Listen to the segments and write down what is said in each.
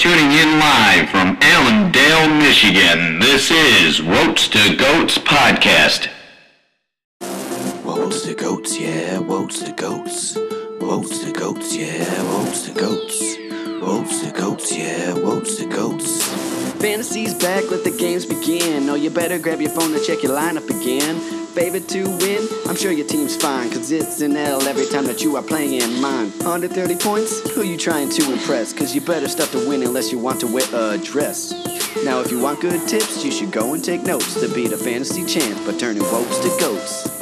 tuning in live from Allendale, Michigan. This is Woats to Goats Podcast. Woats to goats, yeah, woats to goats. Woats to goats, yeah, woats to goats. Woats to goats, yeah, woats to goats. Fantasy's back, let the games begin. Oh, you better grab your phone to check your lineup again. Favorite to win? I'm sure your team's fine, cause it's an L every time that you are playing in mine. 130 points? Who you trying to impress? Cause you better start to win unless you want to wear a dress. Now, if you want good tips, you should go and take notes to beat a fantasy champ by turning woes to goats.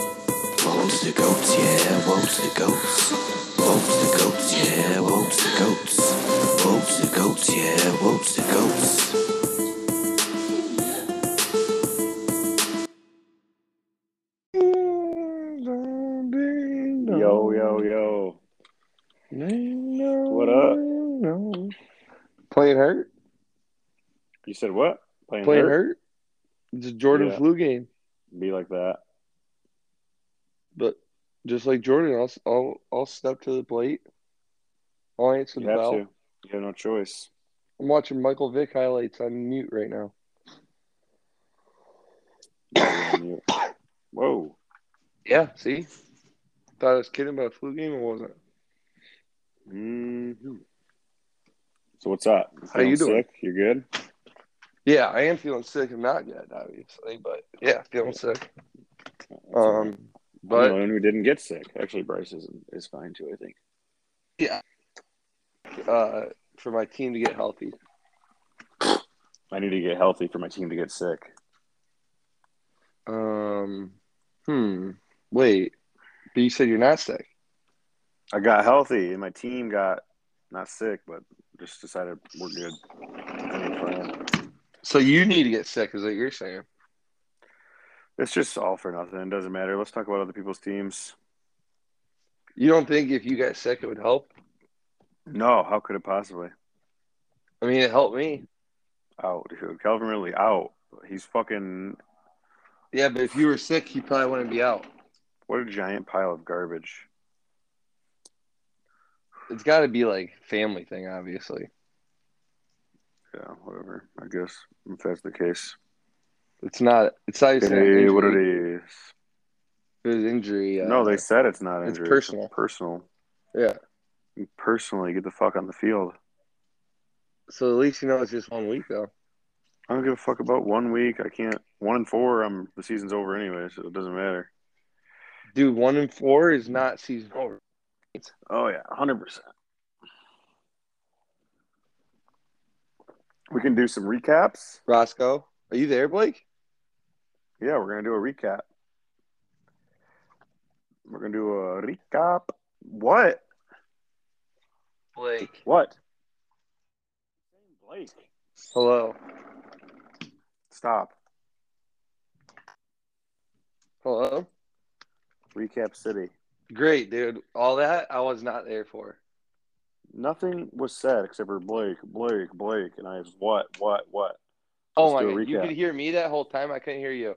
Woats to goats, yeah, woats to goats. Woats to goats, yeah, woats to goats. Woats to goats, yeah, woats to goats. No, what up? No. Playing hurt? You said what? Playing, Playing hurt? hurt? It's a Jordan Yeah. flu game. Be like that. But just like Jordan, I'll, I'll, I'll step to the plate. I'll answer You the have bell. to. You have no choice. I'm watching Michael Vick highlights on mute right now. Whoa. Yeah, see? Thought I was kidding about a flu game or wasn't? Hmm So what's up? How are you doing? Sick? You're good? Yeah, I am feeling sick and not yet, obviously, but yeah, feeling sick. That's all right. Um, I'm but one who didn't get sick. Actually, Bryce is is fine too. I think. Yeah. Uh, for my team to get healthy. I need to get healthy for my team to get sick. Um, hmm. Wait, but you said you're not sick. I got healthy, and my team got not sick, but just decided we're good. I need plan. So you need to get sick, is what you're saying? It's just all for nothing. It doesn't matter. Let's talk about other people's teams. You don't think if you got sick it would help? No, how could it possibly? I mean, it helped me. Out, dude. Calvin really out. He's fucking. Yeah, but if you were sick, he probably wouldn't be out. What a giant pile of garbage. It's got to be like family thing, obviously. Yeah, whatever. I guess if that's the case. It's not. It's not. It's It injury. what it is. It was injury. Uh, no, they said it's not it's injury. personal. personal. Yeah. You personally get the fuck on the field. So at least you know it's just one week, though. I don't give a fuck about one week. I can't. One and four. I'm the season's over anyway, so it doesn't matter. Dude, one and four is not season over. Oh yeah, hundred percent. We can do some recaps. Roscoe, are you there, Blake? Yeah, we're gonna do a recap. We're gonna do a recap. What? Blake. What? Blake. Hello. Stop. Hello. Recap City. Great, dude. All that I was not there for. Nothing was said except for Blake, Blake, Blake, and I was what, what, what. Oh Let's my god, you could hear me that whole time. I couldn't hear you.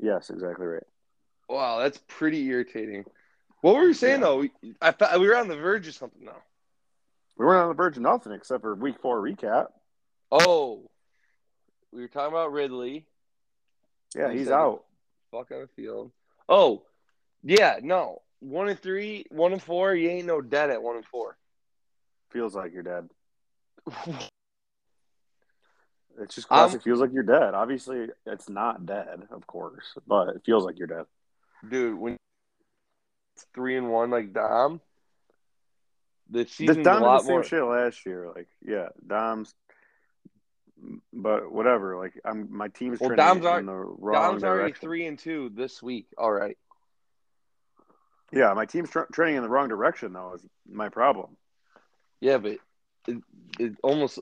Yes, exactly right. Wow, that's pretty irritating. What were you saying Yeah. though? We, I thought we were on the verge of something now. We weren't on the verge of nothing except for week four recap. Oh, we were talking about Ridley. Yeah, he's out. Fuck on the field. Oh, yeah, no. One and three, one and four. You ain't no dead at one and four. Feels like you're dead. It's just Um, classic. feels like you're dead. Obviously, it's not dead, of course, but it feels like you're dead. Dude, when it's three and one like Dom, the The Dom a lot the same more. shit last year. Like, yeah, Dom's, but whatever. Like, I'm my team's Well, trending Dom's in already- the wrong Dom's already three and two this week. All right. Yeah, my team's tr- trending in the wrong direction though. Is my problem. Yeah, but it, it almost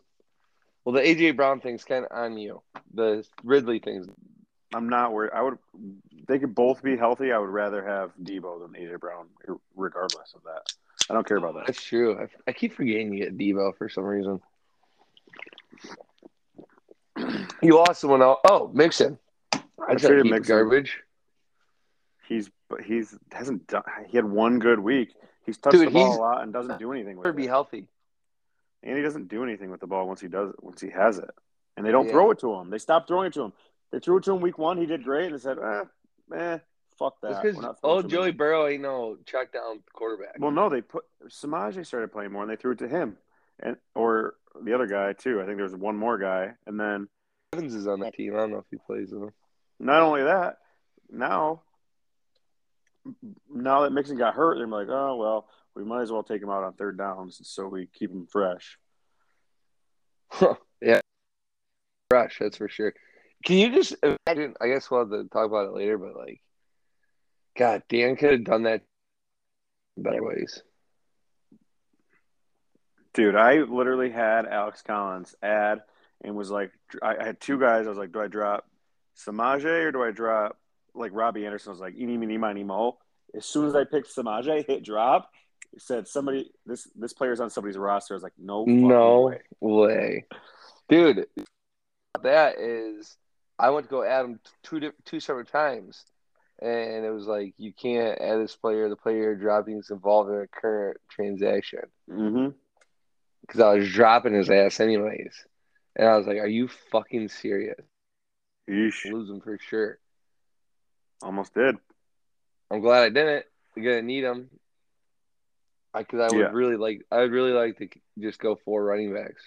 well the AJ Brown thing's kind of on you. The Ridley thing's I'm not worried. I would. They could both be healthy. I would rather have Deebo than AJ Brown, regardless of that. I don't care about that. that's true. I, I keep forgetting you get Deebo for some reason. You lost someone out. Oh, Mixon. I I traded Mixon. garbage. He's but he's hasn't done. He had one good week. He's touched Dude, the ball a lot and doesn't do anything with Better be it. healthy. and he doesn't do anything with the ball once he does it, once he has it, and they don't Yeah. throw it to him. They stop throwing it to him. They threw it to him week one. He did great, and they said, "Eh, eh, fuck that." Because not throwing oh. Joey Burrow ain't no check down quarterback. Well, no, they put Samaje started playing more, and they threw it to him, and or the other guy too. I think there's one more guy, and then Evans is on that team. I don't know if he plays though. not only that, now now that Mixon got hurt, they're like, oh well, we might as well take him out on third downs so we keep him fresh. yeah, fresh. That's for sure. Can you just imagine? I guess we'll have to talk about it later, but like, God, Dan could have done that better ways. Dude, I literally had Alex Collins add and was like, I, I had two guys. I was like, do I drop Samaje or do I drop like Robbie Anderson? Was like, eeny, meeny, miny, mo. As soon as I picked Samaje, hit drop, said somebody this this player's on somebody's roster. I was like, no, No way. way, dude. That is, I went to go add him two two separate times, and it was like you can't add this player. The player dropping is involved in a current transaction Mm-hmm. because I was dropping his ass anyways, and I was like, "Are you fucking serious? Yeesh. Lose him for sure." Almost did. I'm glad I didn't. You're gonna need. I because I would Yeah. really like. I would really like to just go four running backs.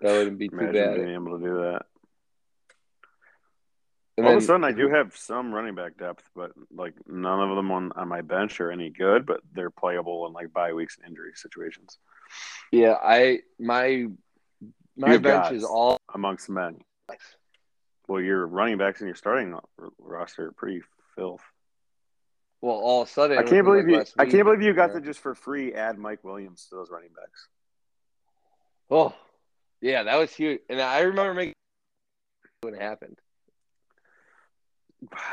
That wouldn't be too Imagine bad. being able to do that. And All of a sudden, I do have some running back depth, but like none of them on, on my bench are any good, but they're playable in like bye weeks and injury situations Yeah, I my my bench is all amongst men. Well, your running backs and your starting roster are pretty filth. well. All of a sudden, I can't believe like you. I can't believe you got to just for free add Mike Williams to those running backs. Oh, yeah, that was huge, and I remember making when it happened.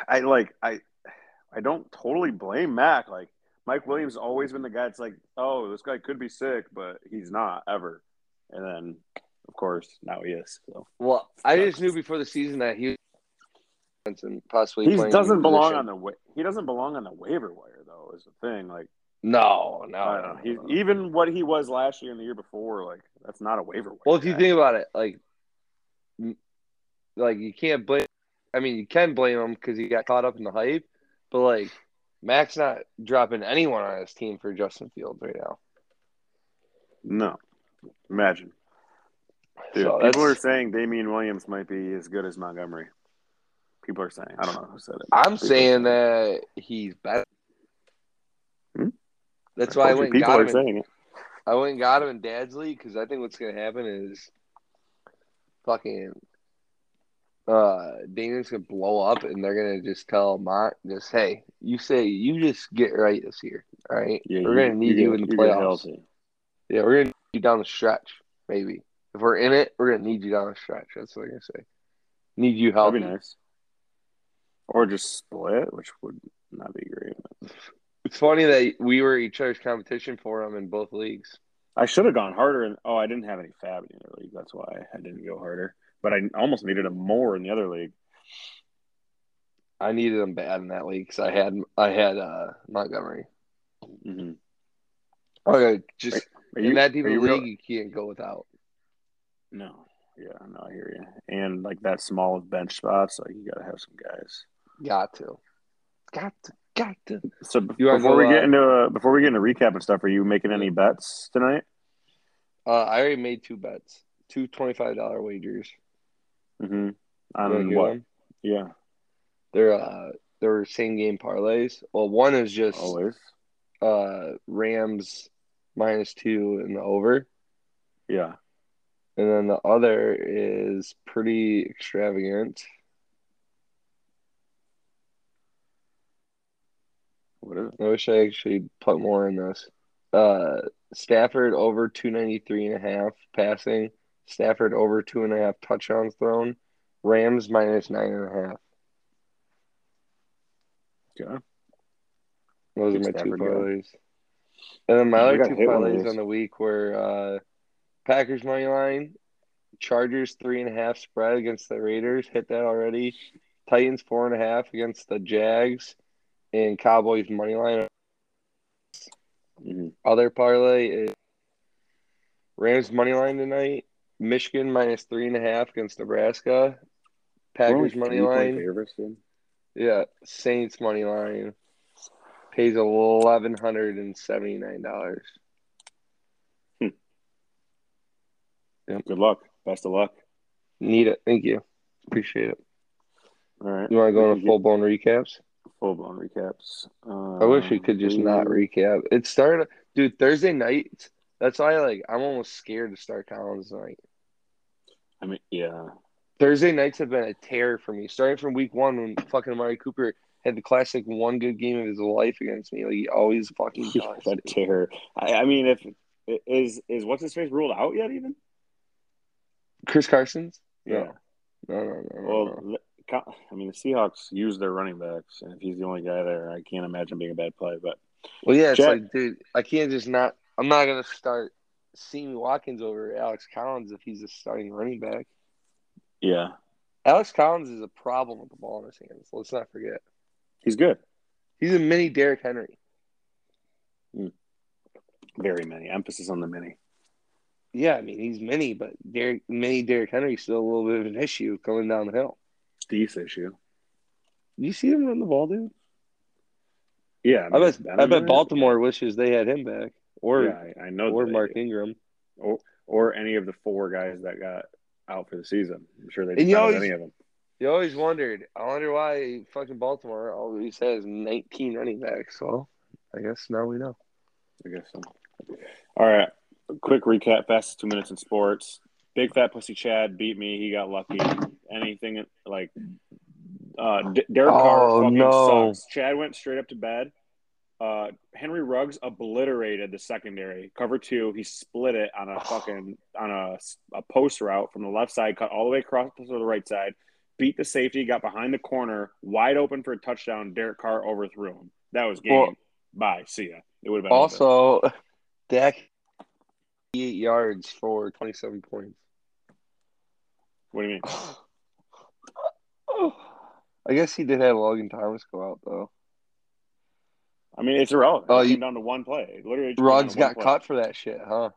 I like. I. I don't totally blame Mac. Like Mike Williams always been the guy. that's like, oh, this guy could be sick, but he's not ever. And then, course, now he is. So. Well, I just knew before the season that he was and possibly He doesn't belong on the wa- he doesn't belong on the waiver wire though. Is the thing like No, no, I don't know. He's, no, no. even what he was last year and the year before, like that's not a waiver wire. Well, if you guy. think about it, like, like you can't blame. I mean, you can blame him because he got caught up in the hype, but like, Mac's not dropping anyone on his team for Justin Fields right now. no, imagine, dude. So people are saying Damien Williams might be as good as Montgomery. People are saying. I don't know who said it. I'm People saying that he's better. Hmm? That's why I you went people got are him. in- saying it. I went and got him in Dad's league because I think what's gonna happen is fucking uh Damien's gonna blow up and they're gonna just tell Mont just hey, you say you just get right this year. All right. Yeah, we're gonna need you, get- in the playoffs. Yeah, we're gonna need you down the stretch, maybe. If we're in it, we're gonna need you down the stretch. That's what I'm gonna say. Need you help. That'd be nice. Or just split, which would not be great. It's funny that we were each other's competition for them in both leagues. I should have gone harder. And oh, I didn't have any fab in the other league. That's why I didn't go harder. But I almost needed him more in the other league. I needed him bad in that league because I had I had uh, Montgomery. Mm-hmm. Okay, just Are in that deep are of a you league, real- you can't go without. No. Yeah, no, I hear you. And like that small of bench spots, like you got to have some guys. Got to, got to, got to. So You before go, we get uh, into uh, before we get into recap and stuff, are you making any bets tonight? Uh, I already made two bets, two twenty-five dollar wagers. Mm-hmm. You wanna On what? them? Yeah, They're uh, they're same game parlays. Well, one is just always. uh Rams minus two in the over, Yeah. And then the other is pretty extravagant. What is? I wish I actually put more in this. Uh, Stafford over 293 and a half passing. Stafford over two and a half touchdowns thrown. Rams minus nine and a half. Okay. Those are my two Stafford guy. parlays. And then my other two parlays on the week were uh, Packers money line, Chargers three and a half spread against the Raiders. Hit that already. Titans four and a half against the Jags, and Cowboys money line. Mhm. Other parlay is Rams money line tonight. Michigan minus three and a half against Nebraska. Packers money line. Yeah, Saints money line pays eleven hundred and seventy nine dollars. Good luck. Best of luck. Need it. Thank you. Appreciate it. All right. You want to go into full blown recaps? Full blown recaps. I wish we Um, could just not recap. It started, dude. Thursday night. That's why, like, I'm almost scared to start Collins night. I mean, yeah. Thursday nights have been a terror for me. Starting from week one when fucking Amari Cooper had the classic one good game of his life against me. Like he always fucking Yeah, does. that terror. I, I mean, if is is what's his face ruled out yet? Even Chris Carson's? yeah. No, no, no, no. Well, I mean, the Seahawks use their running backs, and if he's the only guy there, I can't imagine being a bad play. But Well, yeah, it's Jack- like, dude, I can't just not. I'm not gonna start Sammy Watkins over Alex Collins if he's a starting running back. yeah, Alex Collins is a problem with the ball in his hands. Let's not forget. he's good. He's a mini Derrick Henry. Hmm. Very many emphasis on the mini. Yeah, I mean he's mini, but Derrick, mini Derrick Henry's still a little bit of an issue coming down the hill. Steve's issue. You see him run the ball, dude? Yeah, I mean, bet. better I bet Baltimore wishes they had him back, or yeah, I, I know or Mark. Ingram. or, or any of the four guys that got out for the season. I'm sure they didn't have any of them. You always wondered. I wonder why fucking Baltimore always has 19 running backs. Well, I guess now we know. I guess so. All right, quick recap. Fastest two minutes in sports. Big fat pussy Chad beat me. He got lucky. Anything like uh, D- Derek Carr Oh, fucking no. sucks. Chad went straight up to bed. Uh, Henry Ruggs obliterated the secondary cover two. He split it on a fucking on a, a post route from the left side, cut all the way across to the right side. Beat the safety, got behind the corner, wide open for a touchdown. Derek Carr overthrew him. That was game. Well- Bye. See ya. It would have been. Also, Dak, eight yards for 27 points. What do you mean? I guess he did have Logan Thomas go out though. I mean, it's irrelevant. Oh, it you- down to one play. Literally Ruggs down to one got play. cut for that shit, huh?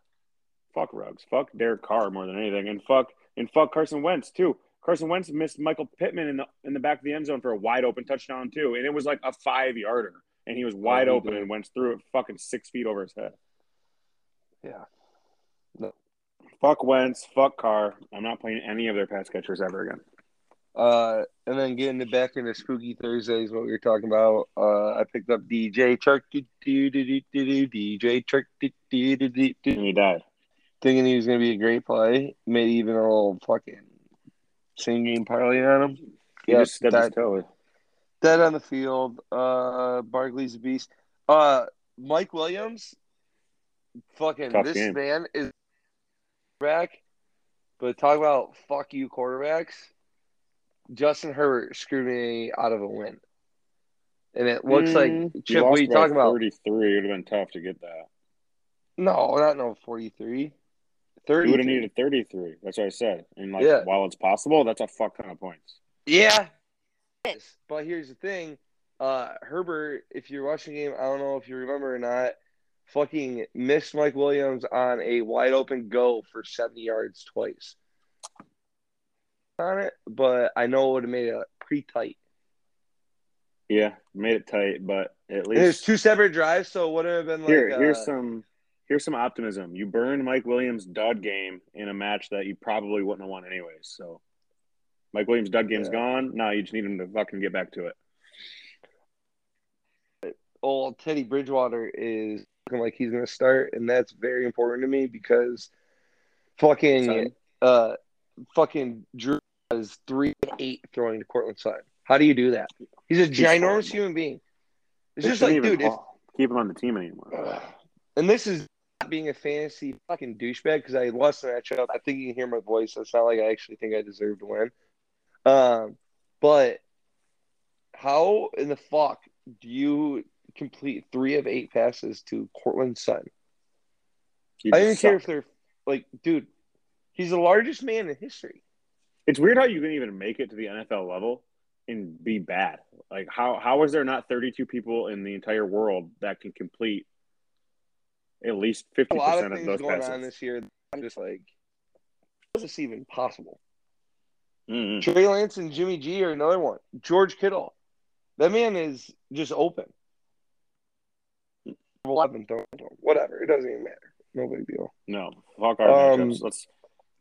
Fuck Ruggs. Fuck Derek Carr more than anything, and fuck and fuck Carson Wentz too. Carson Wentz missed Michael Pittman in the in the back of the end zone for a wide open touchdown too, and it was like a five yarder, and he was wide he open did. and Wentz threw it fucking six feet over his head. Yeah. Fuck Wentz. Fuck Carr. I'm not playing any of their pass catchers ever again. Uh, and then getting it back into Spooky Thursdays, what we were talking about. Uh, I picked up DJ Chark, do, do, do, do, do, do, DJ Chark, do, do, do, do, do, And he died. thinking he was going to be a great play. Made even a little fucking same game parlay on him. He Yep, just stepped his toe. Dead on the field. Uh, Barkley's a beast. Uh, Mike Williams, fucking Tough this game. man is back. But talk about fuck you quarterbacks. Justin Herbert screwed me out of a win, and it looks Mm, like Chip. What are you talking about? 33. It would have been tough to get that. No, not no forty three. He Thirty. would have needed 33. That's what I said. And like, Yeah. while it's possible, that's a fuck ton of points. Yeah. But here's the thing. Uh Herbert, if you're watching the game, I don't know if you remember or not, fucking missed Mike Williams on a wide open go for 70 yards twice. On it, but I know it would have made it pretty tight. Yeah, made it tight, but at least There's two separate drives, so it wouldn't have been like here, uh, here's some here's some optimism. You burned Mike Williams' dud game in a match that you probably wouldn't have won anyways. So Mike Williams' dud game's Yeah. gone. Now you just need him to fucking get back to it. old Teddy Bridgewater is like he's going to start, and that's very important to me because fucking Son. uh fucking Drew is three and eight throwing to Courtland Sutton. How do you do that? He's a He's ginormous horrible. human being. It's They just like, dude, if, keep him on the team anymore. and this is not being a fantasy fucking douchebag because I lost the matchup. I think you can hear my voice. It's not like I actually think I deserve to win. Um, but how in the fuck do you complete three of eight passes to Courtland Sutton? You I don't care if they're like, dude, he's the largest man in history. It's weird how you can even make it to the NFL level and be bad. Like how how is there not 32 people in the entire world that can complete at least A fifty lot of percent of things those going passes. on this year. I'm just like, how is this even possible? Mhm. Trey Lance and Jimmy G are another one. George Kittle, that man is just open. Eleven throwing. Whatever, it doesn't even matter. No big deal. No, fuck our Um, matchups. Let's.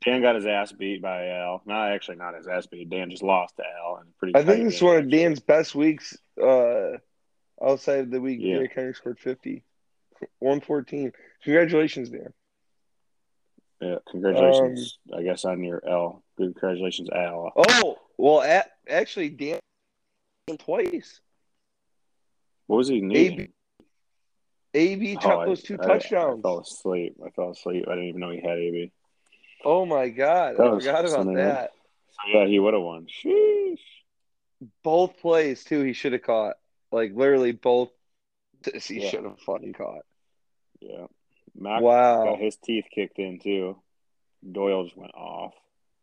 Dan got his ass beat by Al. Not actually, not his ass beat. Dan just lost to Al and pretty. I think this is one of. Dan's best weeks. Uh, outside of the week, Yeah. Derrick Henry scored fifty. 114. Congratulations, Dan. Yeah, congratulations. I guess on your L. Congratulations, Al. Oh, well, at, actually, Dan twice. What was he needing? AB Oh, chopped those two I- touchdowns. I fell asleep. I fell asleep. I didn't even know he had AB. oh my god, That I forgot about that. So yeah, he would have won. Sheesh. Both plays too. He should have caught. Like literally both. He Yeah. should have fucking caught. Yeah. Mac Wow. got his teeth kicked in too. Doyle just went off.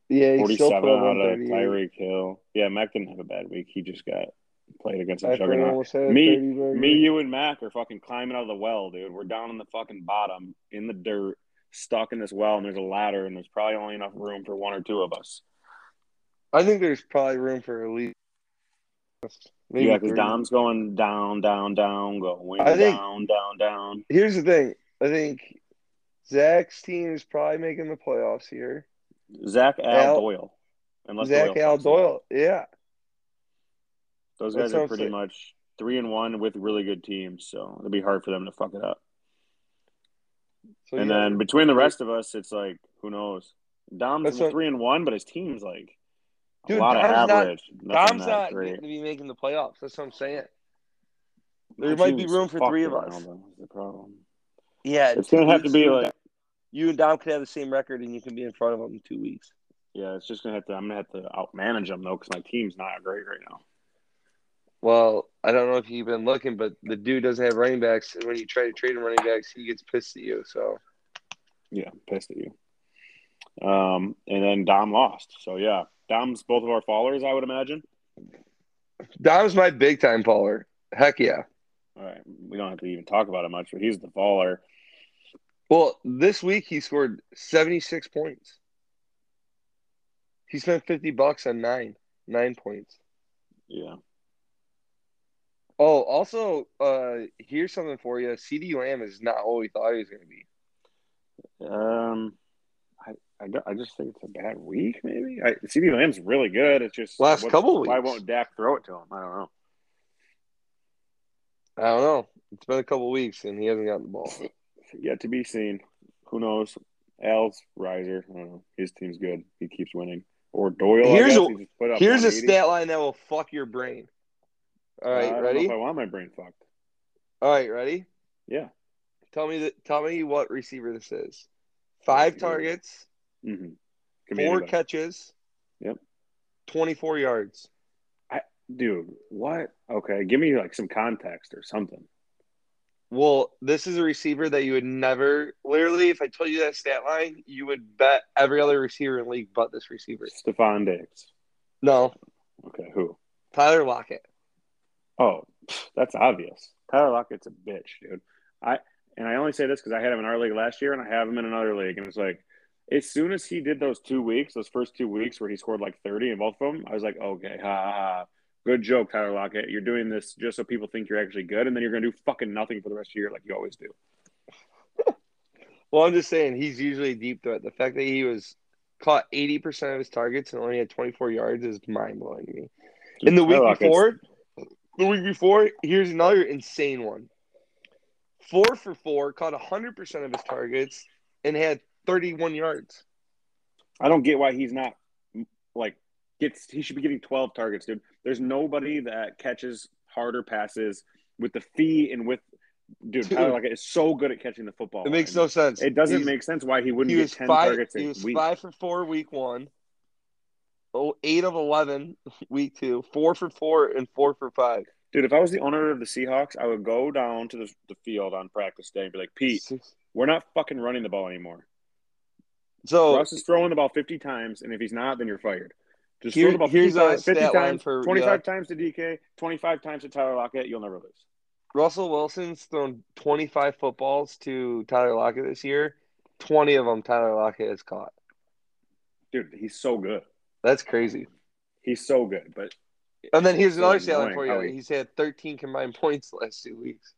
Yeah, Forty-seven out of Tyreek Hill. Yeah, Mac didn't have a bad week. He just got played against a juggernaut. almost had a Me- Me, you, and Mac are fucking climbing out of the well, dude. We're down in the fucking bottom in the dirt, stuck in this well, and there's a ladder, and there's probably only enough room for one or two of us. I think there's probably room for at least. Maybe yeah, because. Dom's going down, down, down, going I think- down, down, down. Here's the thing. I think Zach's team is probably making the playoffs here. Zach Al, Al- Doyle. Unless Zach Doyle Al fucks it up. Doyle. Yeah. Those guys are pretty much three and one with really good teams, so it'll be hard for them to fuck it up. So and yeah, then between the rest of us, it's like who knows? Dom's what- three and one, but his team's like a Dude, lot Dom's of not- average. Nothing Dom's not great. going to be making the playoffs. That's what I'm saying. There My might be room for three of us. the problem. Yeah, It's gonna have to be like you and Dom could have the same record, and you can be in front of them in two weeks. yeah, it's just gonna have to. I'm gonna have to outmanage them though, because my team's not great right now. Well, I don't know if you've been looking, but the dude doesn't have running backs. And when you try to trade him running backs, he gets pissed at you. So Yeah, pissed at you. Um, and then Dom lost. So yeah, Dom's both of our followers, I would imagine. Dom's my big time baller. Heck yeah. All right, we don't have to even talk about it much, but he's the faller. Well, this week he scored 76 points. He spent 50 bucks on nine, nine points. Yeah, Oh, also, uh, here's something for you. CeeDee Lamb is not what we thought he was going to be. um, I, I, I just think it's a bad week. Maybe I, CeeDee Lamb's really good. It's just Last what- couple Why weeks. won't Dak throw it to him? I don't know. I don't know. It's been a couple weeks and he hasn't gotten the ball. Yet to be seen. Who knows? Al's riser. I don't know. His team's good. He keeps winning. Or Doyle. Here's I guess. a- He just put up Here's a stat line that will fuck your brain. All right, Uh, I don't ready? Know if I want my brain fucked. All right, ready? Yeah. Tell me that. Tell me what receiver this is. Five targets, Mm-hmm. four catches. Yep. Twenty-four yards. I Dude, what? Okay, give me like some context or something. Well, this is a receiver that you would never. Literally, if I told you that stat line, you would bet every other receiver in league but this receiver. Stefon Diggs. No, Okay, who? Tyler Lockett. Oh, that's obvious. Tyler Lockett's a bitch, dude. I and I only say this because I had him in our league last year, and I have him in another league, and it's like as soon as he did those two weeks, those first two weeks where he scored like thirty in both of them, I was like, okay, ha ha. Good joke, Tyler Lockett. You're doing this just so people think you're actually good, and then you're gonna do fucking nothing for the rest of the year like you always do. Well, I'm just saying he's usually a deep threat. The fact that he was caught 80% of his targets and only had 24 yards is mind blowing to me. In the week before, the week before, here's another insane one. Four for four, caught 100% of his targets and had 31 yards. I don't get why he's not like gets. He should be getting twelve targets, dude. There's nobody that catches harder passes with the fee and with dude. Dude. Tyler Lockett is so good at catching the football. It makes no sense. It doesn't He's- make sense why he wouldn't He get was ten five. targets He was week. five for four week one. Oh, eight of 11 week two. Four for four and four for five. Dude, if I was the owner of the Seahawks, I would go down to the, the field on practice day and be like, Pete, we're not fucking running the ball anymore. So Russ is throwing the ball 50 times, and if he's not, then you're fired. Just Here- throw the ball 50, times, 50 times, for 25 yeah. times to DK, 25 times to Tyler Lockett. You'll never lose. Russell Wilson's thrown 25 footballs to Tyler Lockett this year. 20 of them Tyler Lockett has caught. Dude, he's so good. That's crazy. He's so good. But And then here's So another stat for you. he- He's had 13 combined points the last two weeks.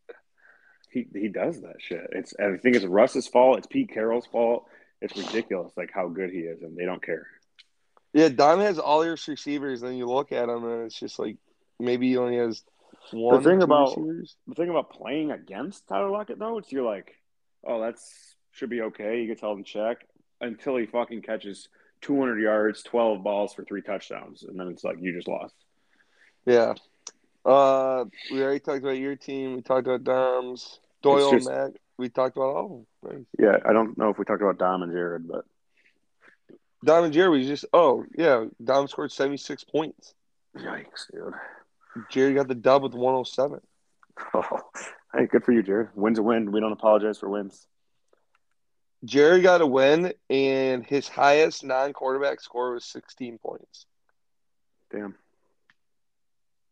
he he does that shit. It's and I think it's Russ's fault. It's Pete Carroll's fault. It's ridiculous, like how good he is, and they don't care. Yeah, Dom has all your receivers, and you look at him, and it's just like maybe he only has one. The thing about- receivers. The thing about playing against Tyler Lockett though, it's you're like, oh, that's should be okay. You get held in check until he fucking catches 200 yards, 12 balls for three touchdowns, and then it's like you just lost. Yeah. Uh, we already talked about your team. We talked about Dom's. Doyle just- and Mac. We talked about all. Oh, nice. Yeah, I don't know if we talked about Dom and Jared, but Dom and Jerry, we just. Oh yeah, Dom scored 76 points. yikes, dude. Jared got the dub with 107. Oh, hey, good for you, Jared. Win's a win. We don't apologize for wins. Jerry got a win, and his highest non-quarterback score was 16 points. Damn,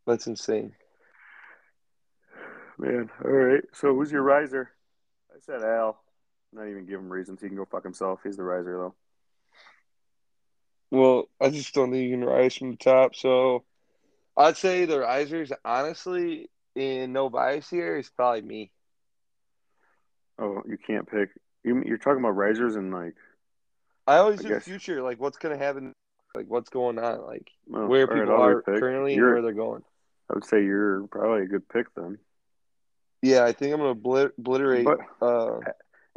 That's insane. man. All right. So who's your riser? I said Al. Not even give him reasons. He can go fuck himself. He's the riser though. Well, I just don't think you can rise from the top. So I'd say the risers, honestly, in no bias here, is probably me. Oh, you can't pick. You, you're talking about risers and like I always I do guess. future, like what's going to happen, like what's going on, like oh, where people I'll are currently and You're- where they're going. I would say you're probably a good pick then. Yeah, I think I'm going to blit- obliterate. But uh,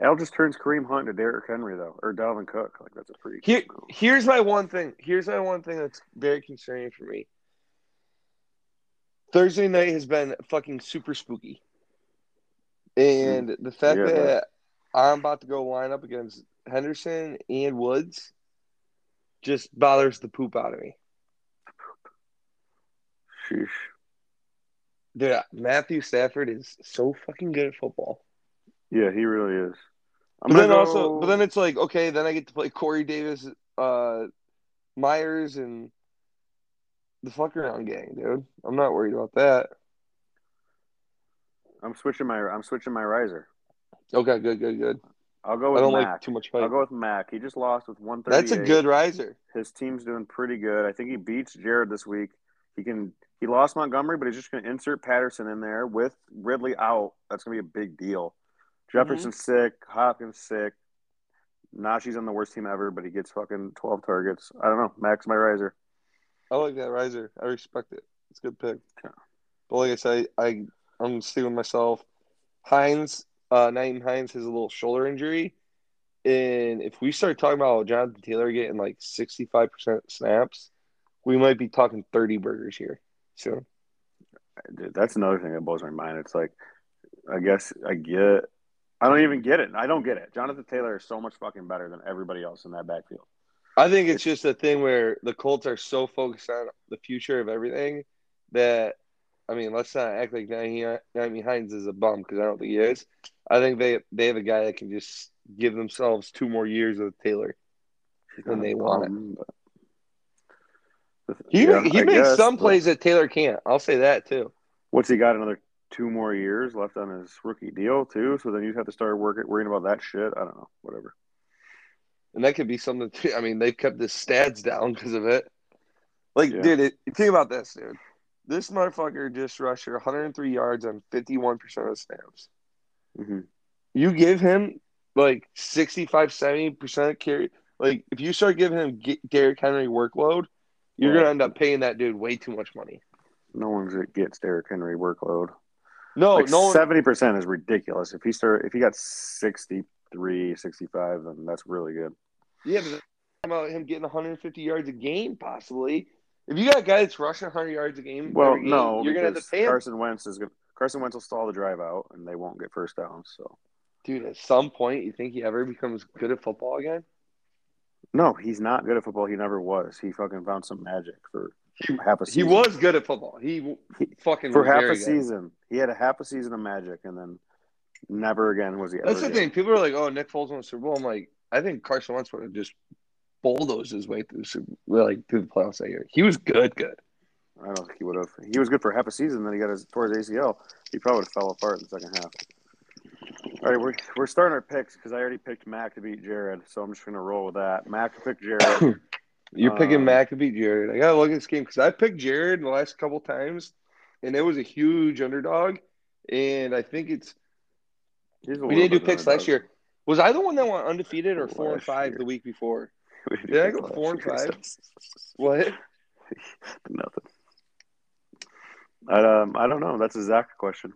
Al just turns Kareem Hunt to Derrick Henry though, or Dalvin Cook. Like that's a pretty. Here, move. here's my one thing. Here's my one thing that's very concerning for me. Thursday night has been fucking super spooky, and the fact Yeah, that I'm about to go line up against Henderson and Woods just bothers the poop out of me. Sheesh. Dude, Matthew Stafford is so fucking good at football. Yeah, he really is. I'm But then gonna also, but then it's like, okay, then I get to play Corey Davis, uh, Myers, and the fuck around gang, dude. I'm not worried about that. I'm switching my I'm switching my riser. Okay, good, good, good. I'll go I with don't Mac. like too much I'll go with Mac. He just lost with 138. That's a good riser. His team's doing pretty good. I think he beats Jared this week. He can. He lost Montgomery, but he's just going to insert Patterson in there with Ridley out. That's going to be a big deal. Jefferson's mm-hmm. sick. Hopkins sick. Najee's on the worst team ever, but he gets fucking 12 targets. I don't know. Max my riser. I like that riser. I respect it. It's a good pick. But like I said, I I'm sticking with myself. Hines, uh, Nyheim Hines has a little shoulder injury, and if we start talking about Jonathan Taylor getting like 65 percent snaps, we might be talking 30 burgers here. So Dude, that's another thing that blows my mind. It's like, I guess I get. I don't even get it. I don't get it. Jonathan Taylor is so much fucking better than everybody else in that backfield. I think it's just a thing where the Colts are so focused on the future of everything that, I mean, let's not act like Nyheim Nyheim Hines is a bum because I don't think he is. I think they they have a guy that can just give themselves two more years with Taylor. He's When they um, want it. bum, but- He Yeah, he I makes guess, some plays that Taylor can't. I'll say that too. What's he got? Another two more years left on his rookie deal too. So then you'd have to start working worrying about that shit. I don't know. Whatever. And that could be something. Too. I mean, they've kept his stats down because of it. Like, Yeah. dude, it, think about this, dude. This motherfucker just rushed for 103 yards on 51% of the snaps. hmm You give him like 65, 70% carry. Like, if you start giving him G- Derrick Henry workload, you're Right. going to end up paying that dude way too much money. No one gets Derrick Henry workload. No, like no seventy percent is ridiculous. If he start, if he got 63, 65, then that's really good. Yeah, but about him getting 150 yards a game, possibly. If you got a guy that's rushing 100 yards a game, Well, game, no, you're gonna have to pay him. Carson Wentz is gonna, Carson Wentz will stall the drive out, and they won't get first down. So Dude, at some point, you think he ever becomes good at football again? no, he's not good at football. He never was. He fucking found some magic for half a He was good at football. He fucking for half a good. season. He had a half a season of magic, and then never again was he. That's the thing. People are like, "Oh, Nick Foles won the Super Bowl." I'm like, I think Carson Wentz would have just bulldozed his way through like through the playoffs that year. He was good, good. I don't think he would have. He was good for half a season, then he got his his ACL. He probably would have fell apart in the second half. All right, we're, we're starting our picks because I already picked Mac to beat Jared, so I'm just gonna roll with that. Mac picked Jared. You're picking Um, Mac to beat Jared. I gotta look at this game because I picked Jared the last couple times, and it was a huge underdog. And I think it's we didn't do picks underdog. last year. Was I the one that went undefeated or four and five year. the week before? Didn't I pick go last four and five? What? Nothing. I, um, I don't know. That's a Zach question.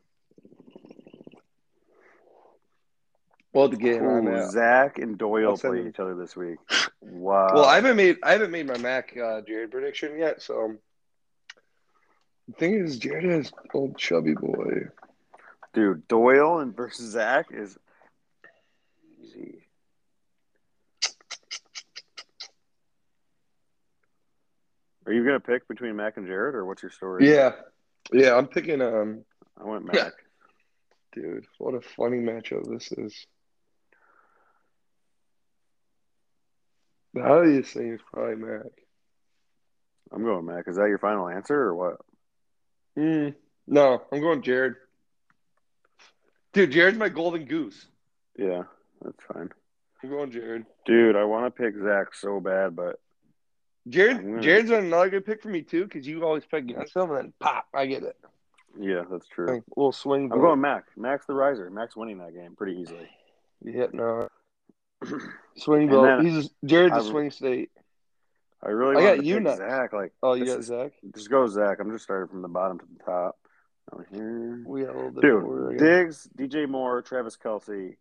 Well, the game Ooh. Zach and Doyle play each other this week. Wow. Well, I haven't made I haven't made my Mac uh, Jared prediction yet, so the thing is, Jared has old chubby boy. Dude, Doyle and versus Zach is easy. Are you gonna pick between Mac and Jared, or what's your story? Yeah, yeah, I'm picking um, I went Mac. dude, what a funny matchup this is. The highest thing is probably Mac. I'm going Mac. Is that your final answer, or what? Mm, no, I'm going Jared. Dude, Jared's my golden goose. Yeah, that's fine. I'm going Jared. Dude, I want to pick Zach so bad, but Jared, Jared's another good pick for me too, because you always pick against him, and then pop, I get it. yeah, that's true. Like, little swing. I'm going Mac. Mac's the riser. Mac's winning that game pretty easily. Yeah, no. Swing vote. then He's Jared's a I- swing state. I really I got you next. Zach. Like, Oh, you got Zach. just go Zach. I'm just starting from the bottom to the top. Over here. We got a little bit Dude, again. Diggs, DJ Moore, Travis Kelce,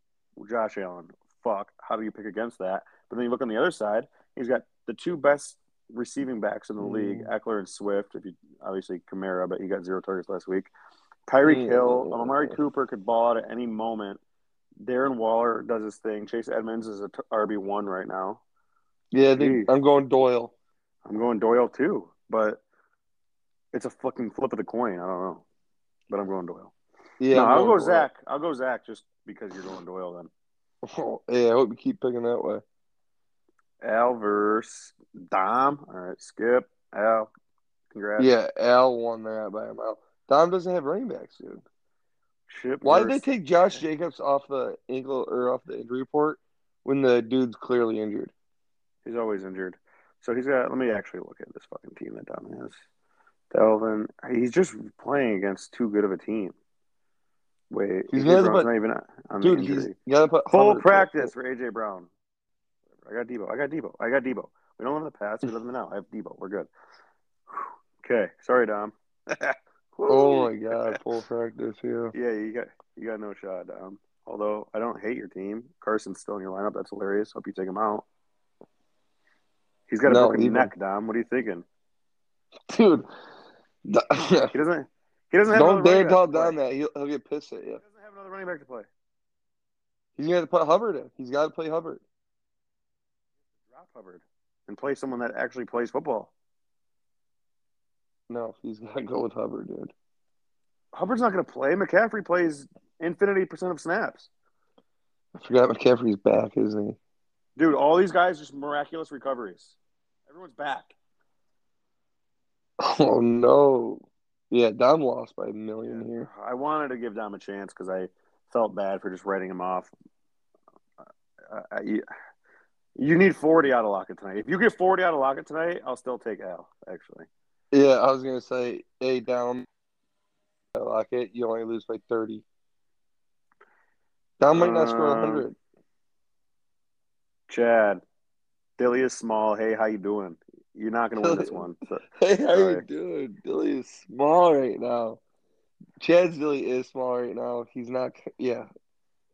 Josh Allen. Fuck. How do you pick against that? But then you look on the other side, he's got the two best receiving backs in the league, Mm. Ekeler and Swift. If you obviously Kamara, but he got zero targets last week. Tyreek Mm. Hill, Amari Cooper could ball out at any moment. Darren Waller does his thing. Chase Edmonds is a t- RB one right now. Yeah, I think Jeez. I'm going Doyle. I'm going Doyle too, but it's a fucking flip of the coin. I don't know, but I'm going Doyle. Yeah, no, I'll go Doyle. Zach. I'll go Zach just because you're going Doyle then. Oh, yeah, I hope you keep picking that way. Al versus Dom. All right, Skip. Al. Congrats. Yeah, Al won that by a mile. Dom doesn't have running backs, dude. Chip Why did they take Josh Jacobs off the ankle or off the injury report when the dude's clearly injured? He's always injured. So he's got. Let me actually look at this fucking team that Dom has. Dalvin. He's just playing against too good of a team. Wait, He's AJ gonna have Brown's put- not even on Dude, the he's you gotta put Full practice for AJ Brown. I got Deebo. I got Deebo. I got Deebo. We don't live in the past. We live in the now. I have Deebo. We're good. Okay. Sorry, Dom. Oh my god, full practice, yeah. Yeah, you got you got no shot, Dom. Although I don't hate your team. Carson's still in your lineup. That's hilarious. Hope you take him out. He's got a No, broken neck, Dom. What are you thinking? Dude. He doesn't. He doesn't have Don't dare tell. Dom that. He'll, he'll get pissed at you. He doesn't have another running back to play. He's gonna have to put Hubbard in. He's gotta play Hubbard. Hubbard and play someone that actually plays football. No, he's gotta go with Hubbard, dude. Hubbard's not going to play. McCaffrey plays infinity percent of snaps. I forgot McCaffrey's back, isn't he? Dude, all these guys just miraculous recoveries. Everyone's back. Oh no. Yeah, Dom lost by a million here. I wanted to give Dom a chance because I felt bad for just writing him off. I, you, you need 40 out of Lockett tonight. If you get 40 out of Lockett tonight, I'll still take Al, actually. Yeah, I was gonna say, A down like it. You only lose by thirty. Dom might not score Um, hundred. Chad, Billy is small. Hey, how you doing? You're not going to win this one. So, Hey, how you sorry. doing? Billy is small right now. Chad's Billy is small right now. He's not. Yeah,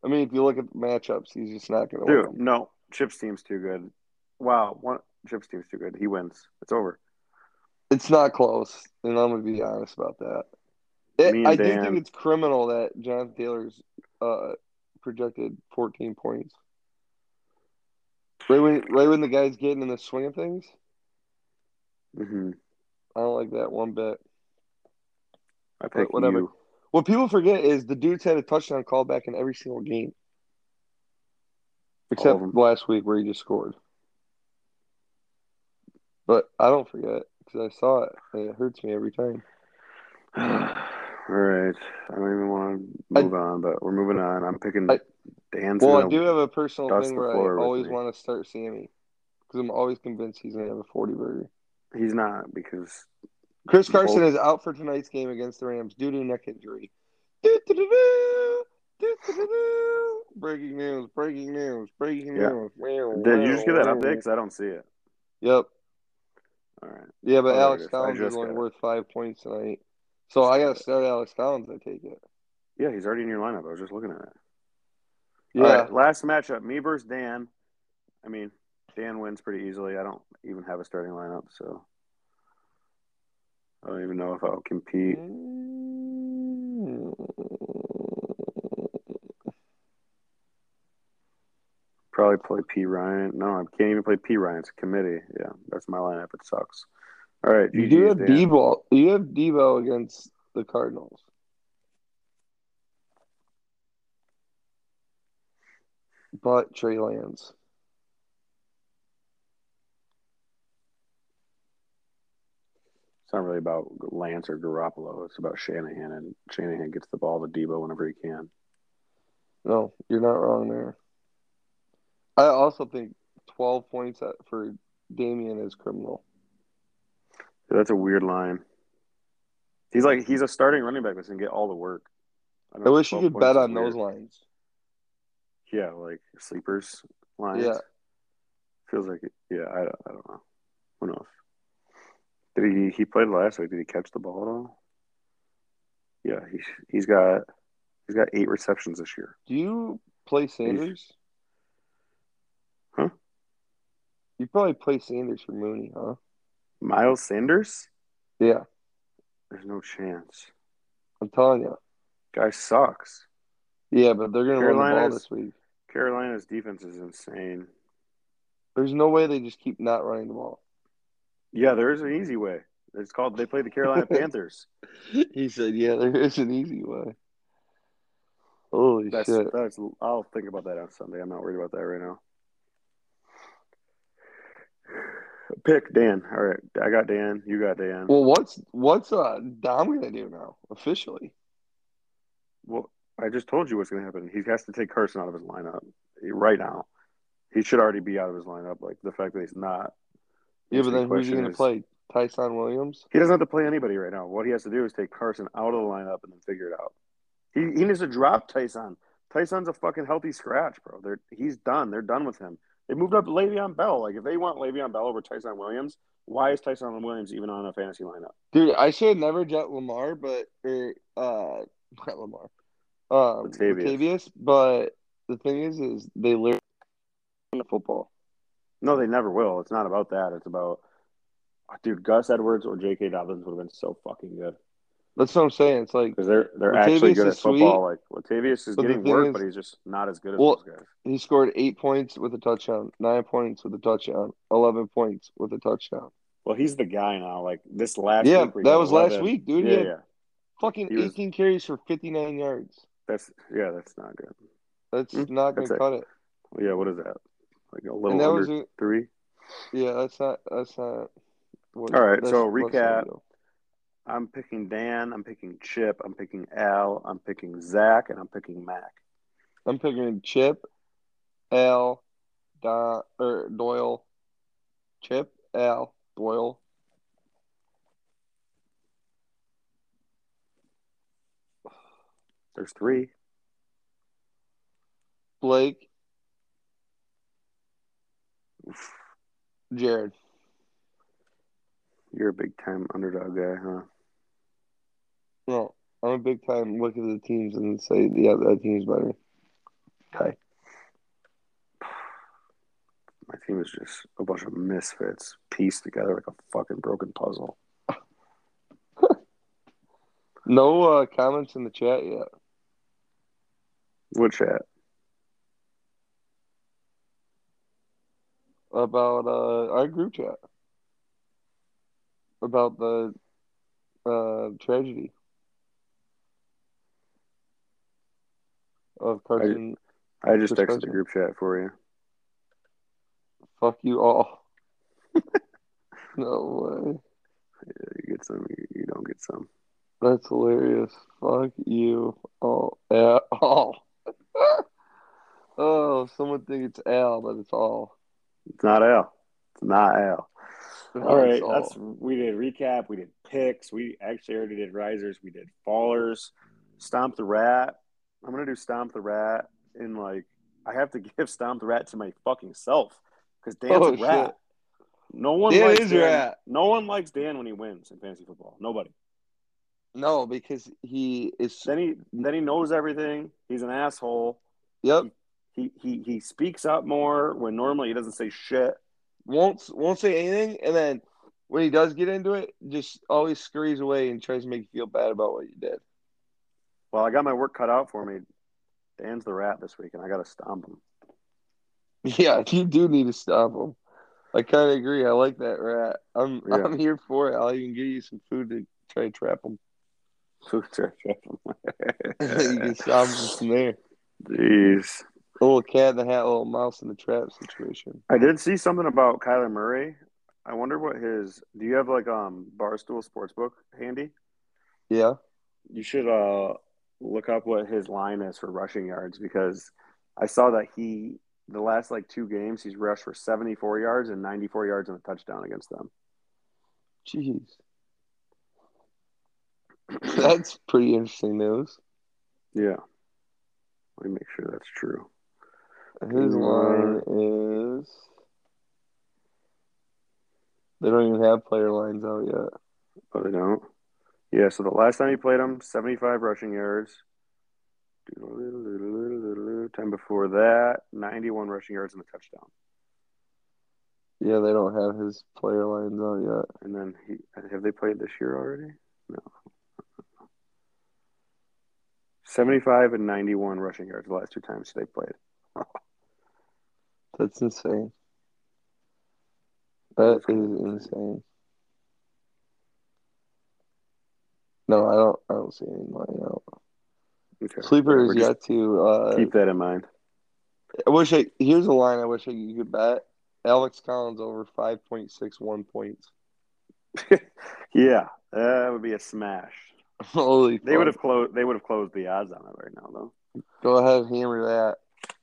I mean, if you look at the matchups, he's just not gonna dude, win. no. Chip's team's too good. Wow. One, Chip's team's too good. He wins. It's over. It's not close, and I'm gonna be honest about that. It- I do think it's criminal that Jonathan Taylor's uh, projected 14 points. Right when, right when the guy's getting in the swing of things, hmm I don't like that one bit. I pick whatever. you. What people forget is the dude's had a touchdown call back in every single game, except last week where he just scored. But I don't forget. because I saw it and it hurts me every time. All right. I don't even want to I- move on, but we're moving on. I'm picking I- Dan's. Well, I do have a personal thing where I always me. want to start Sammy because I'm always convinced he's gonna have a 40 burger. He's not because Chris Carson Both- is out for tonight's game against the Rams due to neck injury. Do-do-do-do, do-do-do-do. Breaking news! Breaking news! Breaking Yeah. news! Wow, did you just get that wow, update? Because I don't see it. Yep. All right. Yeah, but Oh, Alex it is. I Collins is only worth five points tonight. So I got to start Alex Collins. I take it. Yeah, he's already in your lineup. I was just looking at it. Yeah. Right, last matchup, me versus Dan. I mean, Dan wins pretty easily. I don't even have a starting lineup, so I don't even know if I'll compete. Mm. Probably play P Ryan. No, I can't even play P Ryan. It's a committee. Yeah, that's my lineup. It sucks. All right, You GG's, do have Dan. Deebo. You have Deebo against the Cardinals. But Trey Lance. It's not really about Lance or Garoppolo. It's about Shanahan, and Shanahan gets the ball to Deebo whenever he can. No, you're not wrong there. I also think 12 points for Damien is criminal. That's a weird line. He's like he's a starting running back that's gonna get all the work. don't I wish you could bet on those lines. Yeah, like sleepers lines. Yeah. feels like it. Yeah, I, don't- I don't know. Who knows? Did he he played last week? Did he catch the ball at all? Yeah, he he's got he's got eight receptions this year. Do you play Sanders? Huh? You probably play Sanders for Mooney, huh? Miles Sanders? Yeah, There's no chance. I'm telling you. Guy sucks. Yeah, but they're going to run the ball this week. Carolina's defense is insane. There's no way they just keep not running the ball. Yeah, there is an easy way. It's called they play the Carolina Panthers. He said, "Yeah, there is an easy way." Holy That's shit! that's. I'll think about that on Sunday. I'm not worried about that right now. Pick Dan. All right, I got Dan. You got Dan. Well, what's what's uh Dom gonna do now officially? Well, I just told you what's going to happen. He has to take Carson out of his lineup right now. He should already be out of his lineup. Like the fact that he's not. Yeah, but then who's he gonna his- play? Ty'Son Williams? He doesn't have to play anybody right now. What he has to do is take Carson out of the lineup and then figure it out. He he needs to drop Ty'Son. Ty'Son's a fucking healthy scratch, bro. They're he's done. They're done with him. They moved up Le'Veon Bell. Like if they want Le'Veon Bell over Ty'Son Williams, why is Ty'Son Williams even on a fantasy lineup? Dude, I should have never jet Lamar, but or uh not Lamar. Um Latavius. Latavius, but the thing is is they learn football. No, they never will. It's not about that. It's about dude, Gus Edwards or J.K. Dobbins would have been so fucking good That's what I'm saying. It's like they're they're Latavius actually good at is sweet, football. Like Latavius is but getting thing work, is- but he's just not as good as Well, those guys. he scored eight points with a touchdown, nine points with a touchdown, eleven points with a touchdown. Well, he's the guy now. Like this last yeah, week, that got was last week, dude. Yeah, he yeah. fucking He was- 18 carries for 59 yards. That's yeah, that's not good. That's Hmm, not gonna it. cut it. Well, yeah, what is that? Like a And little that under was, a, three. yeah, that's not, that's not. What, All right, so less than recap. I'm picking Dan. I'm picking Chip. I'm picking Al. I'm picking Zach, and I'm picking Mac. I'm picking Chip, Al, Don, or er, Doyle. Chip, Al, Doyle. There's three. Blake, Jared. You're a big time underdog guy, huh? No, I'm a big time look at the teams and say, yeah, that team's better. Okay. My team is just a bunch of misfits pieced together like a fucking broken puzzle. No uh, comments in the chat yet. What chat? about uh, our group chat about the uh, tragedy of Carson. I just Chris texted the group chat for you. Fuck you all. no way. You get some, you, you don't get some. That's hilarious. Fuck you. Oh, yeah. Oh. oh, someone think it's Al, but it's all. It's not Al. It's not Al. All right, It's all. that's we did recap. We did picks. We actually already did risers. We did fallers. Stomp the rat. I'm gonna do stomp the rat in like I have to give stomp the rat to my fucking self because Dan's Oh, a rat. shit. No one Dan likes is Dan. rat. No one likes Dan when he wins in fantasy football. Nobody. No, because he is. Then he then he knows everything. He's an asshole. Yep. He he he speaks up more when normally he doesn't say shit. Won't won't say anything, and then when he does get into it, just always scurries away and tries to make you feel bad about what you did. Well, I got my work cut out for me. Dan's the rat this week, and I got to stomp him. Yeah, you do need to stop him. I kind of agree. I like that rat. I'm Yeah. I'm here for it. I'll even give you some food to try to trap him. Food to trap him. you can stop him from there. Jeez. A little cat in the hat, little mouse in the trap situation. I did see something about Kyler Murray. I wonder what his. Do you have like um Barstool Sportsbook handy? Yeah. You should uh look up what his line is for rushing yards because I saw that he the last like two games he's rushed for 74 yards and 94 yards and a touchdown against them. Jeez. That's pretty interesting news. Yeah. Let me make sure that's true. His line is. They don't even have player lines out yet. Oh, they don't. Yeah, so the last time he played him, 75 rushing yards. Time before that, 91 rushing yards and a touchdown. Yeah, they don't have his player lines out yet. And then he have they played this year already? No. 75 and 91 rushing yards the last two times they played. That's insane. That's insane. No, I don't. I don't see any line out. Okay. Sleeper is Whatever, yet to. Uh, Keep that in mind. I wish I. Here's a line. I wish I you could bet. Alex Collins over five point six one points. Yeah, that would be a smash. Holy! They fuck. would have closed. They would have closed the odds on it right now, though. Go ahead, and hammer that.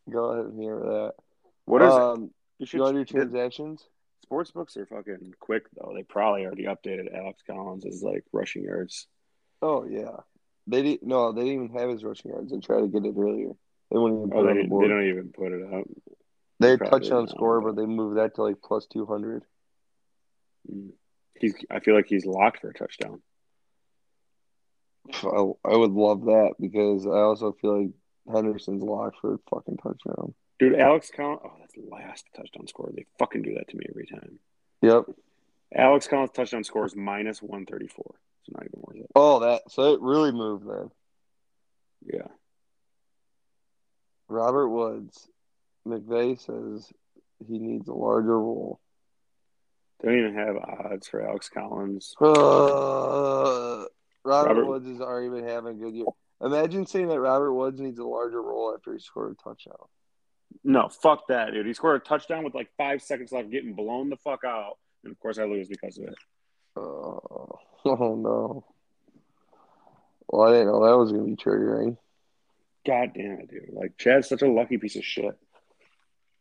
Go ahead, and hammer that. What is it? um, You should You to do did- transactions? Sports books are fucking quick though. They probably already updated Alex Collins as like rushing yards. Oh yeah. They didn't. no. They didn't even have his rushing yards. and try to get it earlier. They wouldn't even Oh, put it they, on the they don't even put it up. They touchdown score, but they moved that to like plus two hundred. Mm. He's. I feel like he's locked for a touchdown. I, I would love that because I also feel like Henderson's locked for a fucking touchdown. Dude, Alex Collins. Oh, that's the last touchdown score. They fucking do that to me every time. Yep. Alex Collins touchdown score is minus one thirty four. It's not even worth it. Oh, that so it really moved then. Yeah. Robert Woods, McVay says he needs a larger role. They don't even have odds for Alex Collins. Uh, Robert, Robert- Woods has already been having a good year. Imagine saying that Robert Woods needs a larger role after he scored a touchdown. No, fuck that, dude. He scored a touchdown with like five seconds left, getting blown the fuck out. And of course, I lose because of it. Oh, oh no. Well, I didn't know that was going to be triggering. God damn it, dude. Like, Chad's such a lucky piece of shit.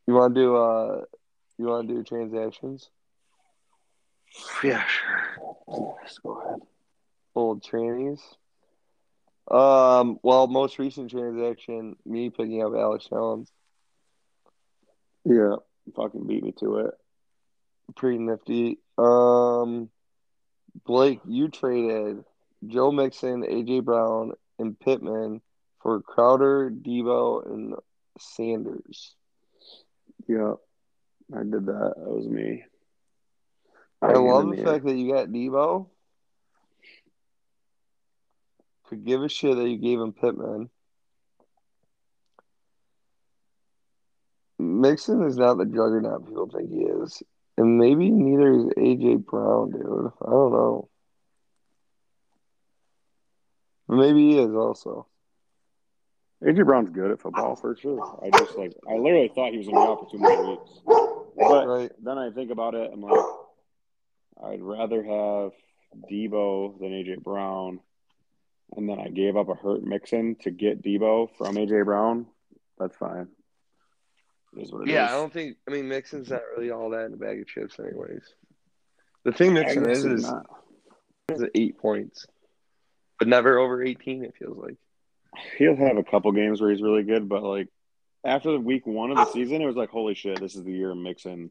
You want to do uh, you want to do transactions? Yeah, sure. Let's go ahead. Old trannies. Um. Well, most recent transaction, me picking up Alex Collins, Yeah. Fucking beat me to it. pretty nifty. Um, Blake, you traded Joe Mixon, AJ Brown, and Pittman for Crowder, Deebo, and Sanders. Yeah. I did that. That was me. I Right love the the fact that you got Deebo. Could give a shit that you gave him Pittman. Mixon is not the juggernaut people think he is. And maybe neither is AJ Brown, dude. I don't know. Maybe he is also. AJ Brown's good at football for sure. I just like I literally thought he was gonna be out for two more weeks. But Right. then I think about it, I'm like, I'd rather have Deebo than AJ Brown, and then I gave up a hurt Mixon to get Deebo from AJ Brown, that's fine. It is what it Yeah, is. I don't think. I mean, Mixon's not really all that in the bag of chips, anyways. The thing Mixon is is, not. is eight points, but never over eighteen. It feels like. He'll have a couple games where he's really good, but like after the week one of the season, it was like, holy shit, this is the year of Mixon.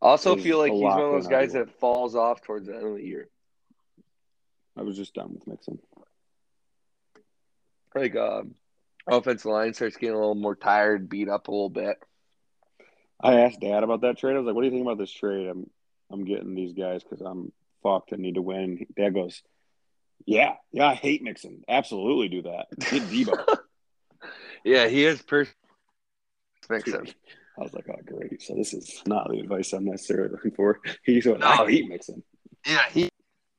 I also feel like he's one of those guys that falls off towards the end of the year. I was just done with Mixon. Like, um, offensive line starts getting a little more tired, beat up a little bit. I asked Dad about that trade. I was like, "What do you think about this trade?" I'm I'm getting these guys because I'm fucked and need to win. Dad goes, "Yeah, yeah, I hate Mixon. Absolutely do that. Get Deebo." Yeah, he is per Mixon. I was like, "Oh, great. So this is not the advice I'm necessarily looking for." He's said, No, "I he- hate Mixon." Yeah, he,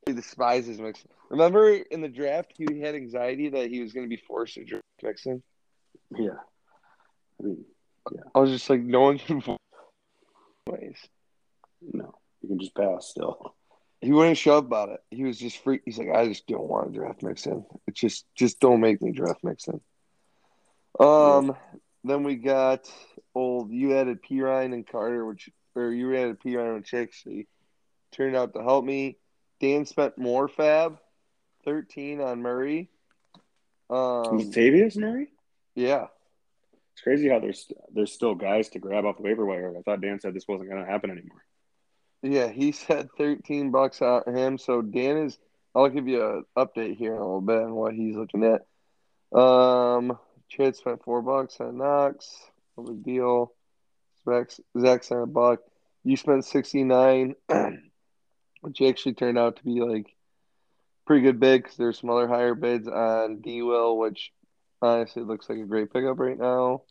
he despises Mixon. Remember in the draft, he had anxiety that he was going to be forced to draft Mixon. Yeah, I mean, I was just like, no one can. Ways. no, you can just pass still. He wouldn't show up about it. He was just free. He's like, I just don't want to draft Mixon. It's just, just don't make me draft Mixon. Um, then we got old. You added P Ryan and Carter, which or you added P Ryan and Chixley. Turned out to help me. Dan spent more fab, thirteen on Murray. Um, Latavius Murray. yeah, It's crazy how there's there's still guys to grab off the waiver wire. I thought Dan said this wasn't going to happen anymore. yeah. He said thirteen bucks on him. So Dan is. I'll give you an update here in a little bit on what he's looking at. Um, Chad spent four bucks on Knox. No big deal. Zach, Zach spent a buck. You spent sixty nine, which actually turned out to be like pretty good bid because there's some other higher bids on D Will, which honestly it looks like a great pickup right now.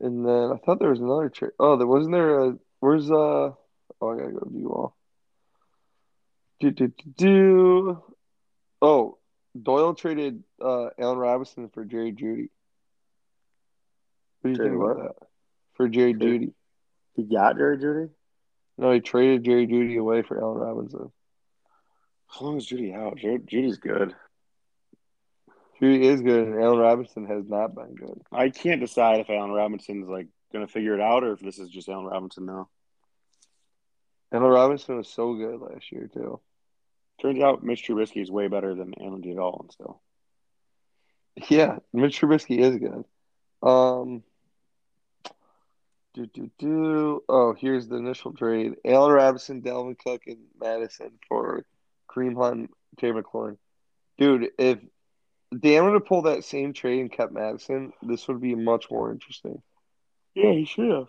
And then I thought there was another trade. Oh, there wasn't there a where's uh oh I gotta go view all. Do do do do. Oh, Doyle traded uh Allen Robinson for Jerry Jeudy. What do you think about what? that? For Jerry Jeudy. He got Jerry Jeudy. No, he traded Jerry Jeudy away for Allen Robinson. How long is Jeudy out? Ju- Jeudy's good. Is good, and Allen Robinson has not been good. I can't decide if Allen Robinson's like going to figure it out or if this is just Allen Robinson now. Allen Robinson was so good last year too. Turns out Mitch Trubisky is way better than Allen D. Dalton still. Yeah, Mitch Trubisky is good. Um, do do do. Oh, here's the initial trade: Allen Robinson, Dalvin Cook, and Mattison for Kareem Hunt, Terry McLaurin. Dude, if Dan would have pulled that same trade and kept Mattison, this would be much more interesting. Yeah, he should have.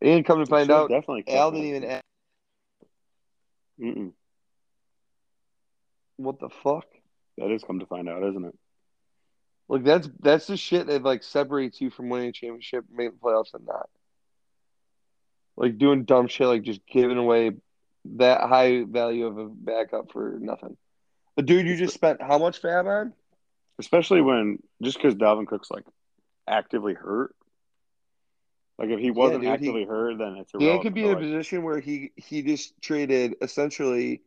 And come to find out, definitely Al didn't even ask Mm-mm. what the fuck. That is come to find out, isn't it? Like that's that's the shit that like separates you from winning a championship, making the playoffs, and not. Like doing dumb shit, like just giving away that high value of a backup for nothing. But dude, you just spent how much fab on? Especially when just because Dalvin Cook's like actively hurt. Like if he wasn't dude, he- actively hurt, then it's Dan irrelevant. could be in a position where he he just traded essentially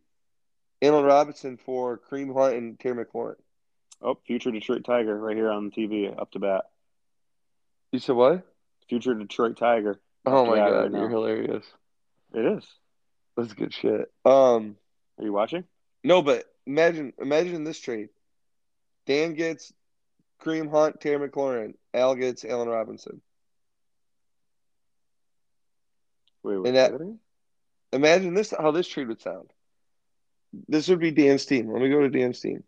Allen Robinson for Kareem Hunt and Terry McLaurin. oh, future Detroit Tiger right here on the TV up to bat. You said what? Future Detroit Tiger. Oh my god, right you're hilarious. It is. That's good shit. Um. Are you watching? No, but imagine imagine this trade. Dan gets Kareem Hunt, Terry McLaurin. Al gets Allen Robinson. Wait, wait. And that- again? Imagine this how this trade would sound. This would be Dan's team. Let me go to Dan's team.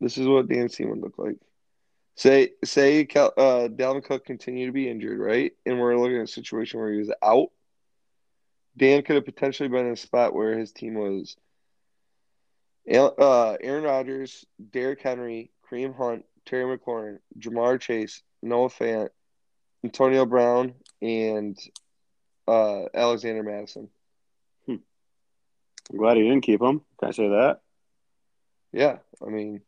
This is what Dan's team would look like. Say say Cal, uh, Dalvin Cook continued to be injured, right? And we're looking at a situation where he was out. Dan could have potentially been in a spot where his team was uh, Aaron Rodgers, Derrick Henry, Kareem Hunt, Terry McLaurin, Ja'Marr Chase, Noah Fant, Antonio Brown, and uh, Alexander Mattison. I'm glad he didn't keep him. Can I say that? Yeah, I mean,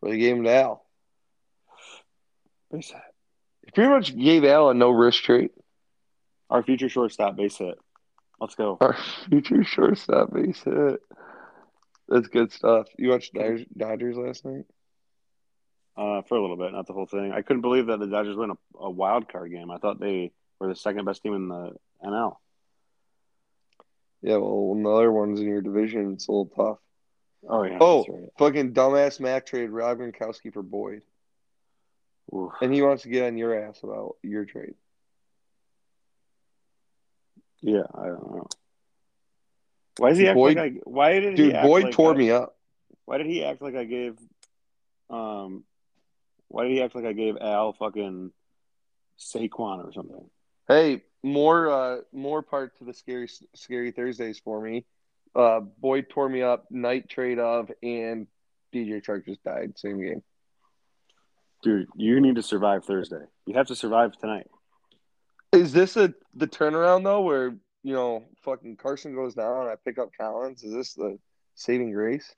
but they gave him to Al. Base hit. He pretty much gave Al a no risk trade. Our future shortstop base hit. Let's go. Our future shortstop base hit. That's good stuff. You watched Dodgers, Dodgers last night? Uh, for a little bit, not the whole thing. I couldn't believe that the Dodgers win a, a wild card game. I thought they were the second best team in the NL. Yeah, well, another one's in your division. It's a little tough. Oh yeah. Oh, right. fucking dumbass Mac trade Rob Gronkowski for Boyd, Oof. and he wants to get on your ass about your trade. Yeah, I don't know. Why is he act Boyd- like I? Why did he Dude, act Boyd like tore I- me up. Why did he act like I gave? Um, why did he act like I gave Al fucking Saquon or something? Hey, more uh more part to the scary scary Thursdays for me. Uh Boyd tore me up, night trade of, and DJ Chark just died same game. Dude, you need to survive Thursday. You have to survive tonight. Is this a the turnaround though, where you know fucking Carson goes down and I pick up Collins? Is this the saving grace?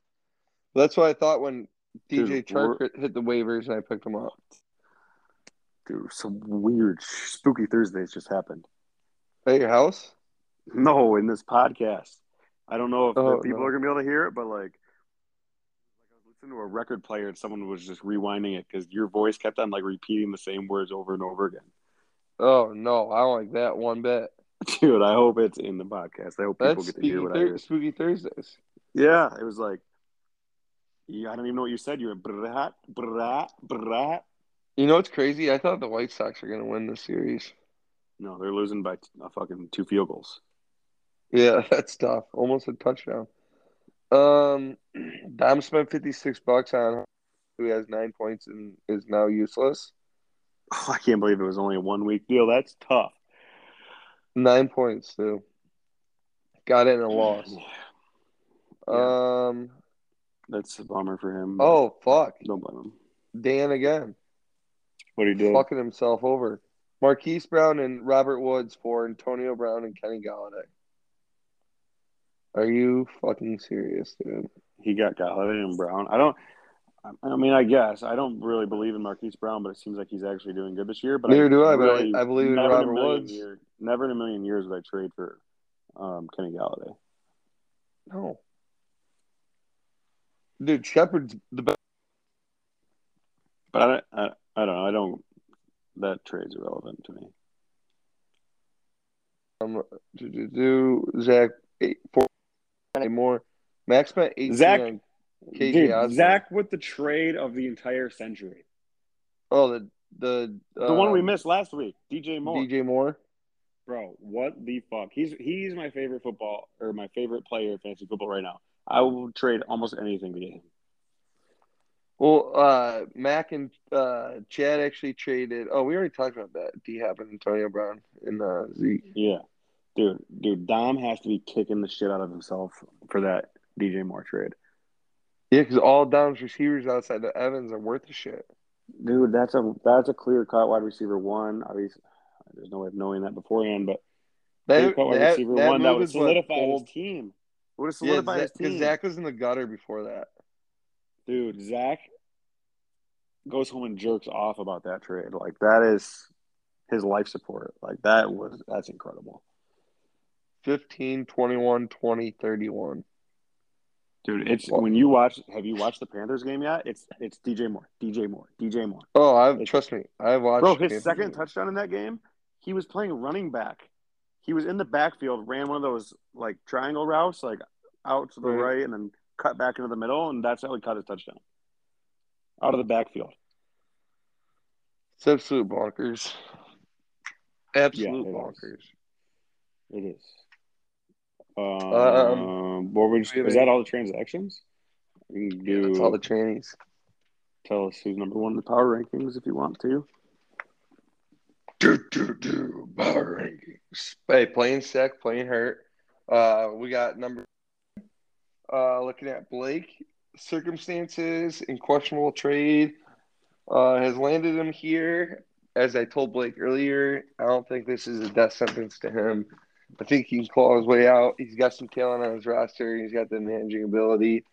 That's what I thought when DJ Dude, Chark hit- hit the waivers and I picked him up. Dude, some weird, spooky Thursdays just happened. At your house? No, in this podcast. I don't know if Oh, people no. are gonna be able to hear it, but like, like I was listening to a record player and someone was just rewinding it because your voice kept on like repeating the same words over and over again. Oh no, I don't like that one bit. Dude, I hope it's in the podcast. I hope people That's get to hear what I hear. spooky Thursdays. Yeah, it was like, yeah, I don't even know what you said. You went brat, brat, brat. You know what's crazy? I thought the White Sox were gonna win this series. No, they're losing by a fucking two field goals. Yeah, that's tough. Almost a touchdown. Um, Dom spent fifty six bucks on who has nine points and is now useless. Oh, I can't believe it was only a one week deal. That's tough. Nine points too. Got it in a loss. Yeah. Um. That's a bummer for him. Oh fuck, don't blame him. Dan again, What he did? fucking himself over. Marquise Brown and Robert Woods for Antonio Brown and Kenny Golladay. Are you fucking serious, dude? He got Golladay and Brown. I don't. I mean, I guess I don't really believe in Marquise Brown, but it seems like he's actually doing good this year. But Neither do I, but I- I believe in Robert million Woods. year- never in a million years would I trade for um, Kenny Golladay. No. Dude, Shepard's the best. But I, I, I don't know. I don't. That trade's irrelevant to me. Um, do, do, do, Zach, eight, four, eight more. Max spent 18 Zach- KJ Dude, Osborn. Zach with the trade of the entire century. Oh, the the The one we um, missed last week, DJ Moore. DJ Moore. Bro, what the fuck? He's he's my favorite football or my favorite player in fantasy football right now. I will trade almost anything to get him. Well, uh, Mac and uh, Chad actually traded. Oh, we already talked about that. D Hop and Antonio Brown and uh, Zeke. Yeah. Dude, dude, Dom has to be kicking the shit out of himself for that DJ Moore trade. Yeah, because all Dom's receivers outside the Evans are worth the shit. Dude, that's a that's a clear cut wide receiver one. Obviously, there's no way of knowing that beforehand, but clear That, cut wide that, receiver that one that would is what solidify his team. It would have Yeah, solidified his because team. Zach was in the gutter before that. Dude, Zach goes home and jerks off about that trade. Like that is his life support. Like that was that's incredible. 15, 21, 20, 31. Dude, it's when you watch have you watched the Panthers game yet? It's it's DJ Moore. DJ Moore. DJ Moore. Oh, I It's- trust me. I watched. Bro, his Panthers second game. touchdown in that game, he was playing running back. He was in the backfield, ran one of those like triangle routes, like out to the Right. right and then cut back into the middle, and that's how he caught his touchdown. Out of the backfield. It's absolute bonkers. Absolute it is. bonkers. It is. Um, Um, what we is that all the transactions? Can Yeah, do, that's all the trannies. tell us who's number one in the power rankings if you want to. Do, do, do, power rankings. Hey, playing sick, playing hurt. Uh, we got number. Uh, looking at Blake, circumstances in questionable trade uh, has landed him here. As I told Blake earlier, I don't think this is a death sentence to him. I think he can claw his way out. He's got some talent on his roster. He's got the managing ability.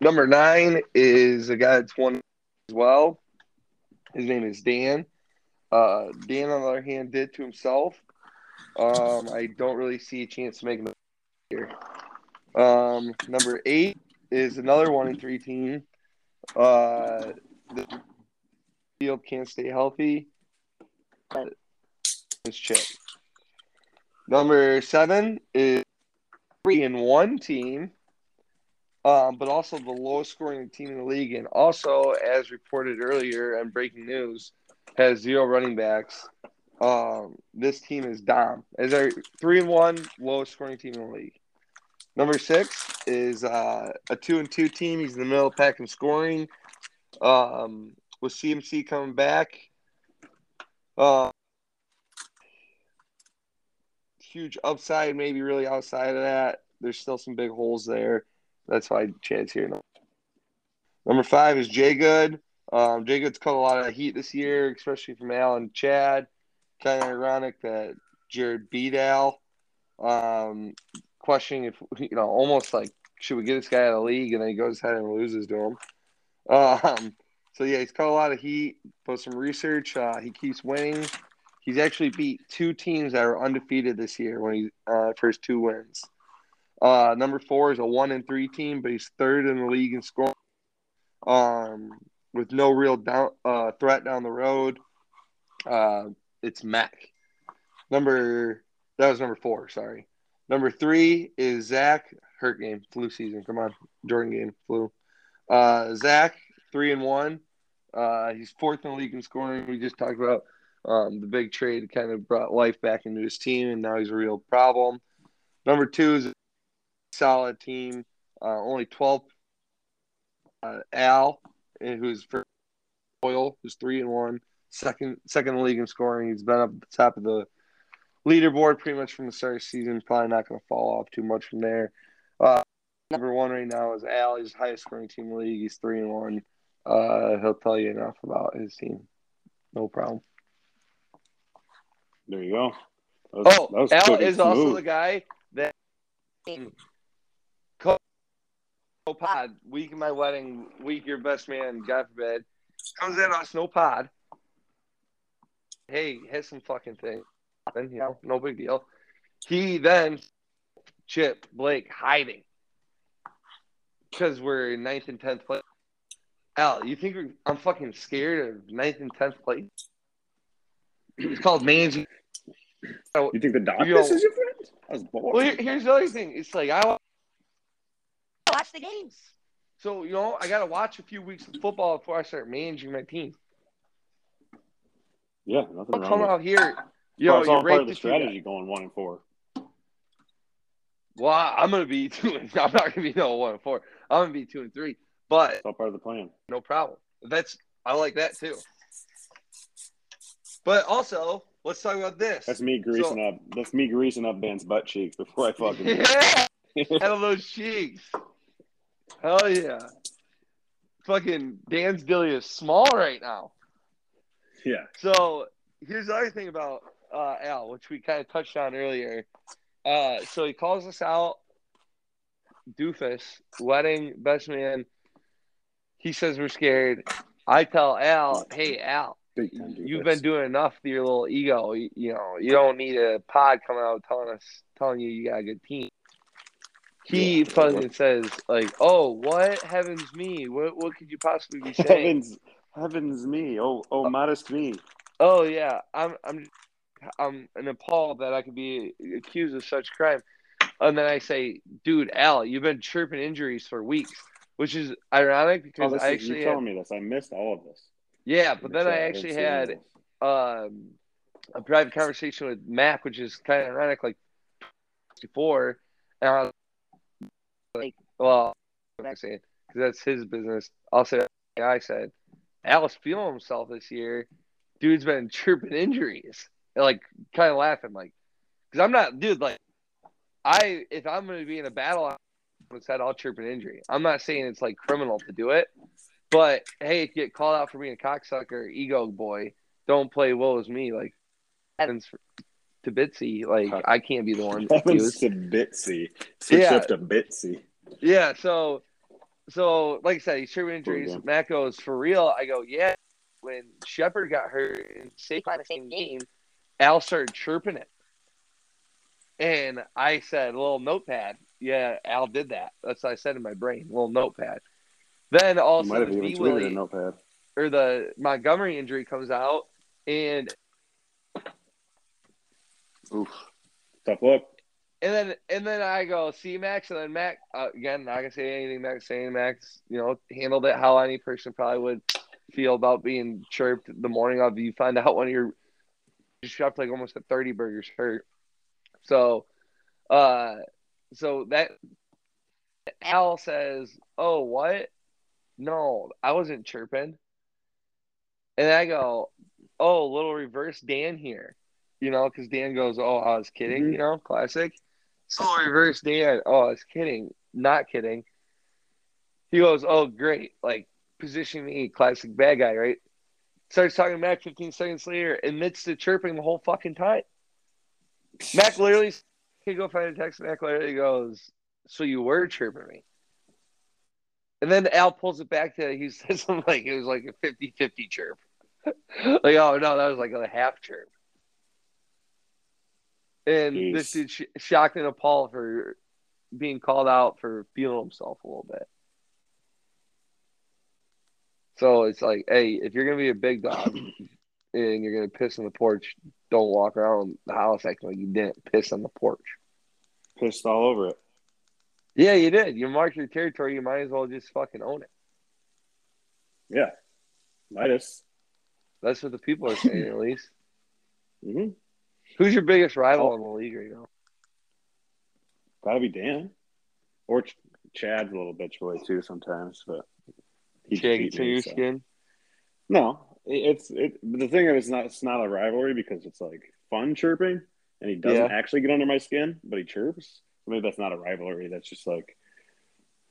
Number nine is a guy that's won as well. His name is Dan. Uh, Dan, on the other hand, did to himself. Um, I don't really see a chance to make them here. Um, number eight is another one in three team. Uh, the field can't stay healthy. It's Chip. Number seven is three and one team, um, but also the lowest scoring team in the league, and also, as reported earlier on breaking news, has zero running backs. Um, this team is Dom. Is our three and one lowest scoring team in the league. Number six is uh, a two and two team. He's in the middle of the pack in scoring. Um, with CMC coming back, uh, huge upside, maybe really outside of that. There's still some big holes there. That's why Chad's here. Number five is Jay Good. Um, Jay Good's caught a lot of heat this year, especially from Al and Chad. Kind of ironic that Jared beat Al. Um, questioning if you know, almost like should we get this guy out of the league, and then he goes ahead and loses to him. Um, so yeah, he's caught a lot of heat. Put some research. Uh, he keeps winning. He's actually beat two teams that are undefeated this year when he uh, first two wins. Uh, number four is a one and three team, but he's third in the league in scoring. Um, with no real down uh, threat down the road. Uh, it's Mac. Number that was number four. Sorry. Number three is Zach. Hurt game, flu season. Come on, Jordan game, flu. Uh, Zach, three and one. Uh, he's fourth in the league in scoring. We just talked about um, the big trade kind of brought life back into his team, and now he's a real problem. Number two is a solid team. Uh, only 12. Uh, Al, who's for Oil, who's three and one, second second in the league in scoring. He's been up at the top of the leaderboard pretty much from the start of the season. Probably not going to fall off too much from there. Uh, number one right now is Al. He's the highest scoring team in the league. He's three and one. Uh, he'll tell you enough about his team. No problem. There you go. That was- Oh, that was Al quick and is also the guy that co pod week of my wedding, week your best man, God forbid, comes in on Snow Pod. Hey, hit some fucking thing. And you know, no big deal. He then Chip Blake hiding because we're in ninth and tenth place. Al, you think we're, I'm fucking scared of ninth and tenth place? It's called managing. You think the doctor is your friend? I was bored. Well, here, here's the other thing. It's like I watch the games. So you know, I got to watch a few weeks of football before I start managing my team. yeah, nothing Don't wrong come out here, you Well, know, it's all part of the the strategy going one and four. Well, I'm gonna be two. And, I'm not gonna be no one and four. I'm gonna be two and three. But It's all part of the plan. no problem. That's I like that too. But also, let's talk about this. That's me greasing up. That's me greasing up Ben's butt cheeks before I fucking. yeah, out of those cheeks. Hell yeah. Fucking Dan's Dilly is small right now. yeah. So here's the other thing about uh, Al, which we kind of touched on earlier. Uh, so he calls us out, doofus, wedding best man. He says we're scared. I tell Al, hey Al, Big time dude. you've been doing enough with your little ego. You, you know, you don't need a pod coming out telling us, telling you you got a good team. He Yeah. fucking says like, "Oh, what heavens me? What what could you possibly be saying?" Heavens, heavens me. Oh, oh, modest me. Oh yeah, I'm I'm I'm an appalled that I could be accused of such crime. And then I say, dude, Al, you've been chirping injuries for weeks, which is ironic Oh, because this I actually you telling me this. I missed all of this. yeah, but then I actually had uh, um, a private conversation with Mac, which is kind of ironic, like before, and I was like, well, I'm saying because that's his business. I'll say like I said, Al's feeling himself this year. Dude's been chirping injuries, and, like kind of laughing, like, because I'm not, dude. Like, I if I'm going to be in a battle, I'm said I'll chirp an injury. I'm not saying it's like criminal to do it, but hey, if you get called out for being a cocksucker, ego boy, don't play woe as me. Like, happens to Bitsy. Like, I can't be the one to Bitsy. Switch Yeah. up to Bitsy. Yeah, so so like I said, he's chirping injuries. Cool, Matt goes for real. I go, yeah. When Shepard got hurt in Saquon the same game, Al started chirping it. And I said, a little notepad. Yeah, Al did that. That's what I said in my brain, little notepad. Then also, of a You might have even tweeted a notepad. or the Montgomery injury comes out, and Oof. Tough look. and then and then I go see Max, and then Mac uh, again. Not gonna say anything. Max saying Max, you know, handled it how any person probably would feel about being chirped the morning of. You find out one of your you shoved like almost a thirty burgers hurt. So, uh, so that Al says, "Oh, what? No, I wasn't chirping." And I go, "Oh, little reverse Dan here." You know, because Dan goes, "Oh, I was kidding," Mhm. you know, classic. So reverse Dan, "Oh, I was kidding, not kidding." He goes, "Oh, great!" Like position me, classic bad guy, right? Starts talking to Mac 15 seconds later, admits to chirping the whole fucking time. Mac literally can go find a text. Mac literally goes, "So you were chirping me?" And then Al pulls it back to he says something like it was like a 50-50 chirp. like, oh no, that was like a half chirp. And Jeez. this dude sh- shocked and appalled for being called out for feeling himself a little bit. So it's like, hey, if you're gonna be a big dog and you're gonna piss on the porch, don't walk around the house acting like you didn't piss on the porch. Pissed all over it. Yeah, you did. You marked your territory. You might as well just fucking own it. Yeah. Midas. That's what the people are saying, at least. Mm-hmm. Who's your biggest rival in the league right now? Gotta be Dan. Or Ch- Chad's a little bitch boy too sometimes, but he Chad beat gets in your so. skin. No, it's it. The thing is, it's not it's not a rivalry because it's like fun chirping, and he doesn't Yeah. actually get under my skin, but he chirps. Maybe that's not a rivalry. That's just like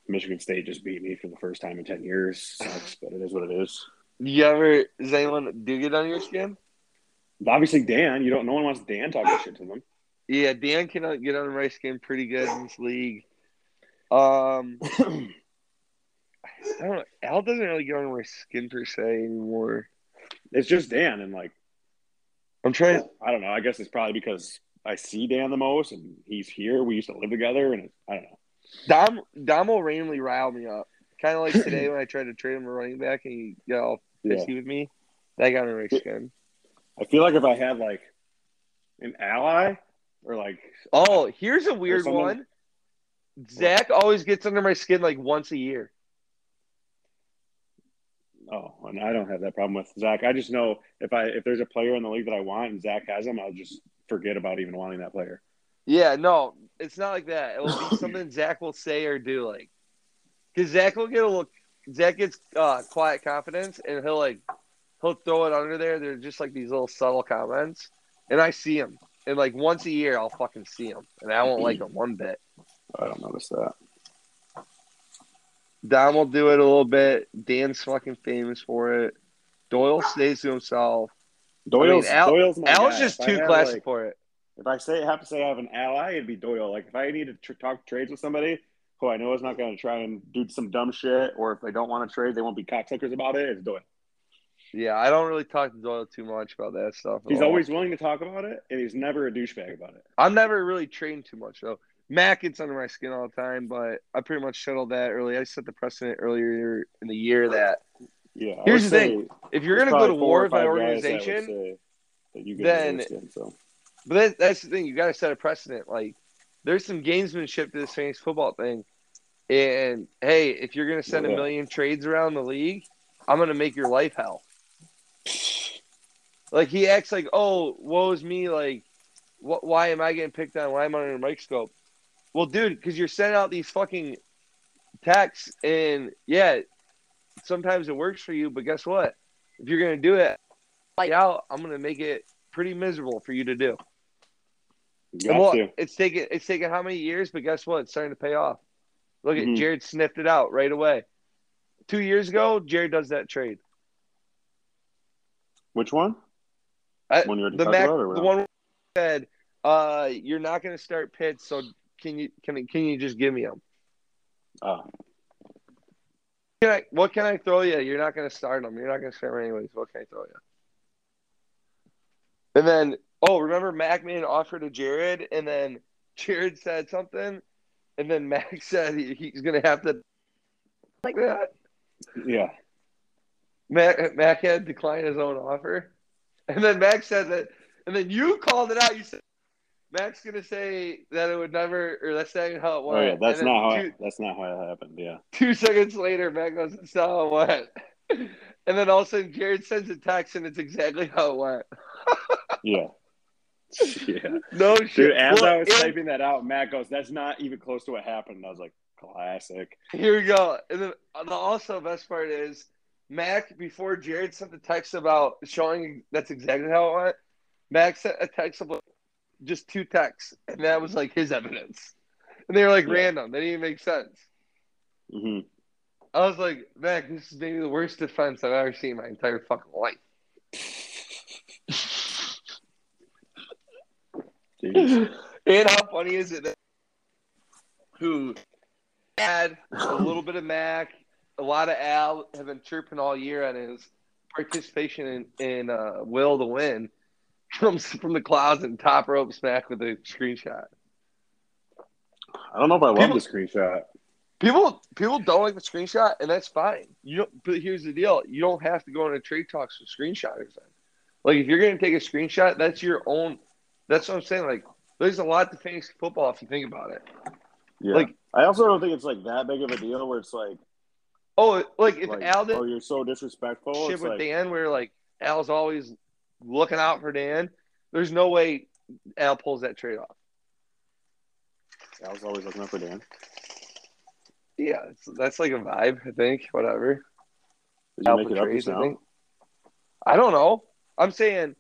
Michigan State just beat me for the first time in ten years. Sucks, but it is what it is. You ever does anyone do get under your skin? Obviously, Dan. You don't. No one wants Dan talking shit to them. Yeah, Dan can uh, get under my skin pretty good in this league. Um, I don't know. Al doesn't really get under my skin per se anymore. It's just Dan, and like I'm trying. I don't know. I guess it's probably because I see Dan the most, and he's here. We used to live together, and I don't know. Dom Dom will randomly rile me up. Kind of like today when I tried to trade him a running back and he got all Yeah. pissy with me. That got under my skin. I feel like if I had like an ally or like Oh, here's a weird one. Zach always gets under my skin like once a year. oh, and I don't have that problem with Zach. I just know if I if there's a player in the league that I want and Zach has him, I'll just forget about even wanting that player. Yeah, no, it's not like that. It will be something Zach will say or do, like because Zach will get a look. Zach gets uh, quiet confidence, and he'll like he'll throw it under there. They're just like these little subtle comments, and I see him, and like once a year I'll fucking see him, and I won't like him one bit. I don't notice that. Dom will do it a little bit. Dan's fucking famous for it. Doyle stays to himself. Doyle's I mean, Al- Doyle's my Al's guy. just If too classic like- for it. if I say have to say I have an ally, it'd be Doyle. Like if I need to tr- talk trades with somebody who I know is not going to try and do some dumb shit, or if they don't want to trade, they won't be cocksuckers about it. It's Doyle. Yeah, I don't really talk to Doyle too much about that stuff. He's all. always willing to talk about it, and he's never a douchebag about it. I'm never really trained too much though. Mac gets under my skin all the time, but I pretty much settled that early. I set the precedent earlier in the year that Yeah. I Here's the thing. if you're going to go to war with my that organization, that you get then- skin, so. but that, that's the thing. You got to set a precedent. Like, there's some gamesmanship to this fantasy football thing. And hey, if you're going to send a million trades around the league, I'm going to make your life hell. Like he acts like, oh, woe is me. Like, what? Why am I getting picked on? Why am I under a microscope? Well, dude, because you're sending out these fucking texts, and yeah, sometimes it works for you. But guess what? If you're gonna do it, light out, I'm gonna make it pretty miserable for you to do. Got well, to. it's taken it's taken how many years? But guess what? It's starting to pay off. Look Mhm. at Jared sniffed it out right away. Two years ago, Jared does that trade. Which one? I, One the Mac, the one said, uh, "You're not going to start Pitts, so can you can can you just give me him? Oh, Can I, what can I throw you? You're not going to start him. You're not going to start him anyways. What can I throw you? And then, oh, remember Mac made an offer to Jared, and then Jared said something, and then Mac said he, he's gonna have to like that. Yeah. Mac Mac had declined his own offer, and then Mac said that, and then you called it out. You said Mac's gonna say that it would never, or that's not how it Oh yeah, that's not how two, it, that's not how it happened. Yeah. two seconds later, Mac goes, "That's not how it went." And then all of a sudden, Jared sends a text, and it's exactly how it went. Yeah. yeah. No shit. Dude, as Well, I was and- typing that out, Matt goes, "That's not even close to what happened." And I was like, "Classic." Here we go. And then the also best part is Mac before Jared sent the text about showing that's exactly how it went. Mac sent a text of just two texts, and that was like his evidence. And they were like Yeah. random. They didn't even make sense. hmm I was like, Mac, this is maybe the worst defense I've ever seen in my entire fucking life. And how funny is it that who had a little bit of Mac, a lot of Al have been chirping all year on his participation in, in uh, Will to Win from from the clouds and top rope smack with a screenshot. I don't know if I love People- the screenshot. People people don't like the screenshot, and that's fine. You don't. But here's the deal: you don't have to go into trade talks with screenshoters. Then, like if you're going to take a screenshot, that's your own. That's what I'm saying. Like, there's a lot to fantasy football if you think about it. Yeah. Like- I also don't think it's like that big of a deal where it's like, Oh, like if like Al did oh, you're so disrespectful. shit with like, Dan, where like Al's always looking out for Dan. There's no way Al pulls that trade off. Was always looking out for Dan. Yeah, it's, that's like a vibe. I think. Whatever. Did Al make it up just I think. I don't know. I'm saying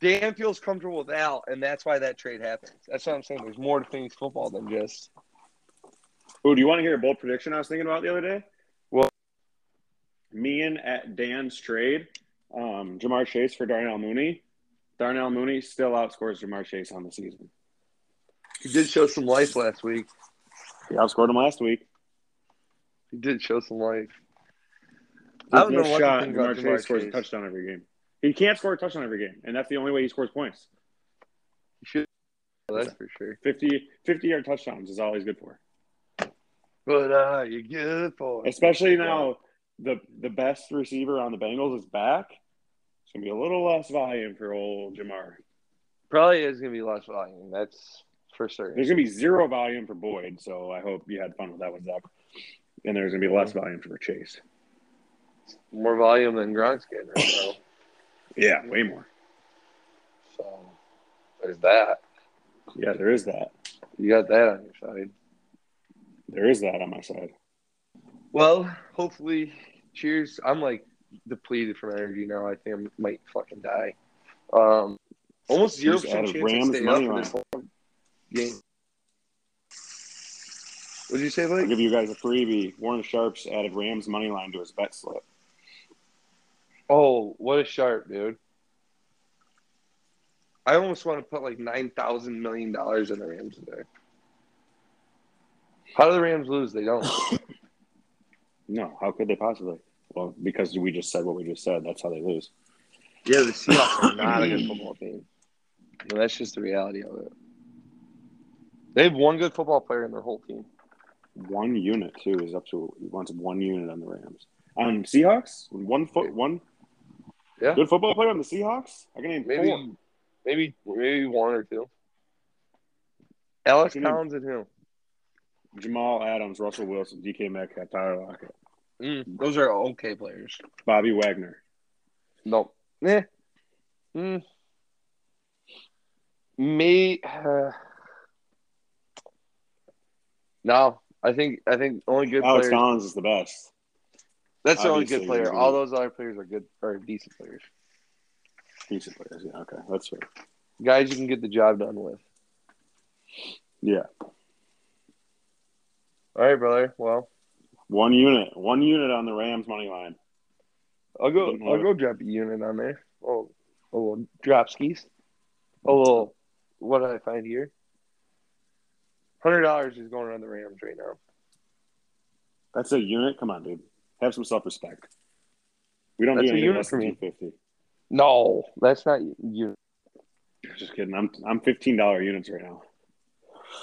Dan feels comfortable with Al, and that's why that trade happens. That's what I'm saying. There's more to Phoenix football than just Oh, do you want to hear a bold prediction I was thinking about the other day? Me and at Dan's trade, um, Ja'Marr Chase for Darnell Mooney. Darnell Mooney still outscores Ja'Marr Chase on the season. he did show some life last week. He outscored him last week. He did show some life. I don't There's know no what to shot. think Ja'Marr Chase Ja'Marr scores a touchdown every game. He can't score a touchdown every game, and that's the only way he scores points. He should. That's for sure. 50, 50 yard touchdowns is all he's good for. But uh, you're good for Especially now, the the best receiver on the Bengals is back. It's gonna be a little less volume for old Ja'Marr. Probably is gonna be less volume. That's for certain. There's gonna be zero volume for Boyd, so I hope you had fun with that one, Zach. And there's gonna be less volume for Chase. More volume than Gronk's getting right now. Yeah, way more. So there's that. Yeah, there is that. You got that on your side. There is that on my side. Well, hopefully, cheers. I'm like depleted from energy now. I think I might fucking die. Um, almost zero percent chance Rams to stay money up for this game. What did you say, I'll give you guys a freebie. Warren Sharp's added Rams money line to his bet slip. Oh, what a sharp, dude! I almost want to put like nine thousand million dollars in the Rams today. How do the Rams lose? They don't. No, how could they possibly? Well, because we just said what we just said. That's how they lose. Yeah, the Seahawks are not a good football team. No, that's just the reality of it. They have one good football player in their whole team. One unit too is up to he wants one unit on the Rams. On Seahawks, one foot one Yeah. good football player on the Seahawks. I can name Maybe, four. maybe, maybe one or two. Alex Can you- Collins and who? Jamal Adams, Russell Wilson, DK Metcalf, Tyler Lockett, Mm, those are okay players. Bobby Wagner. Nope. eh. Mm. Me, uh, no. I think I think only good Alex players. Collins is the best. That's the only good player. All those other players are good or decent players. Decent players. Yeah, okay, that's fair. Guys, you can get the job done with. Yeah, All right, brother. Well, one unit, one unit on the Rams money line. I'll go. I'll love go drop a unit on there. Oh, oh a little drop skis. Oh, a little. What did I find here? Hundred dollars is going on the Rams right now. That's a unit. Come on, dude. Have some self respect. We don't That's do a anything unit less for than me. two fifty. No, that's not you. Just kidding. I'm I'm fifteen dollar units right now.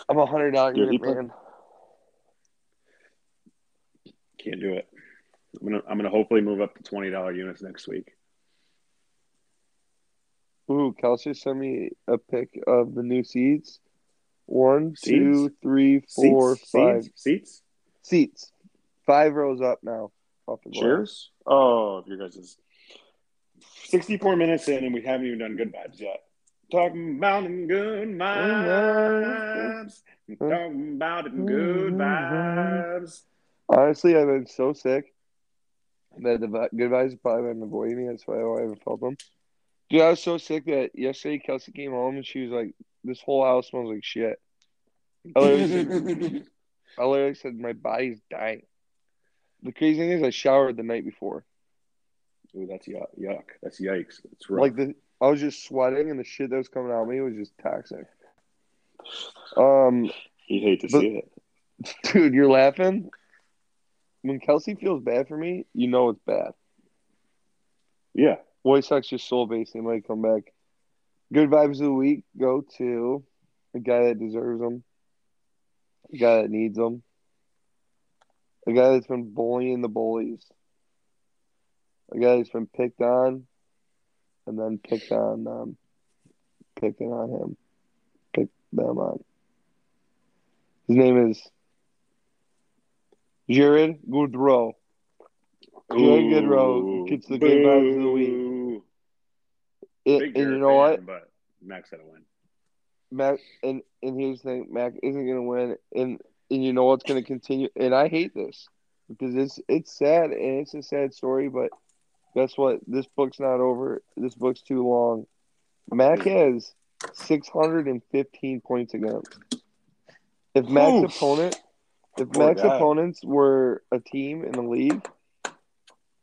I'm a hundred dollar unit man. Can't do it. I'm gonna I'm gonna hopefully move up to twenty dollar units next week. Ooh, Kelsey sent me a pic of the new seats. One, Seats? two, three, four, Seats? five Seats? Seats? seats. Five rows up now. Glass. Oh, if your guys is sixty-four minutes in, and we haven't even done good vibes yet. Talking about them good vibes. Talking about good mm-hmm. vibes. Honestly, I've been so sick that the good vibes have probably been avoiding me. That's why I haven't felt them. Dude, I was so sick that yesterday Kelsey came home and she was like, "This whole house smells like shit." I literally, said, I literally said, "My body's dying." The crazy thing is, I showered the night before. Ooh, that's yuck. yuck. That's yikes. It's rough. Like the, I was just sweating, and the shit that was coming out of me was just toxic. Um, you hate to but- see it. dude, you're laughing. When Kelsey feels bad for me, you know it's bad. Yeah. White Sox just soul base. They might come back. Good vibes of the week go to a guy that deserves them, a guy that needs them, a guy that's been bullying the bullies, a guy that's been picked on, and then picked on them, picking on him, picked them on. His name is Jared Goodrow. Jared Goodrow gets the good vibes of the week. It- and you know fan, what? But Max had to win. Mac and and here's the thing, Mac isn't gonna win, and and you know what's gonna continue. And I hate this because it's it's sad and it's a sad story, but guess what? This book's not over. This book's too long. Mac has six hundred and fifteen points against. If Mac's Oof. opponent, if Poor Mac's guy. opponents were a team in the league,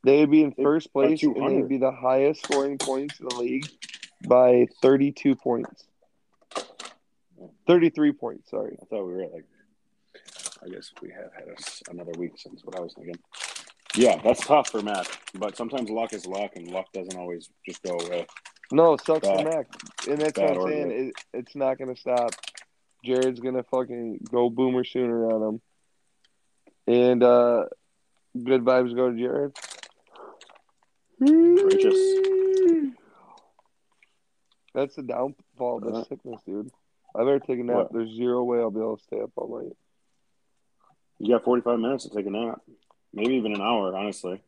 they would be in first place and they'd be the highest scoring points in the league by thirty-two points. Thirty-three points. Sorry. I thought we were at like. I guess we have had us another week since what I was thinking. Yeah, that's tough for Matt, but sometimes luck is luck, and luck doesn't always just go away. No, it sucks Bad. for Mac, and that's what I'm saying. It, it's not gonna stop. Jared's gonna fucking go boomer sooner on him, and uh good vibes go to Jared. Righteous. That's the downfall of this Uh-huh. sickness, dude. I better take a nap. What? There's zero way I'll be able to stay up all night. You got 45 minutes to take a nap, maybe even an hour, honestly.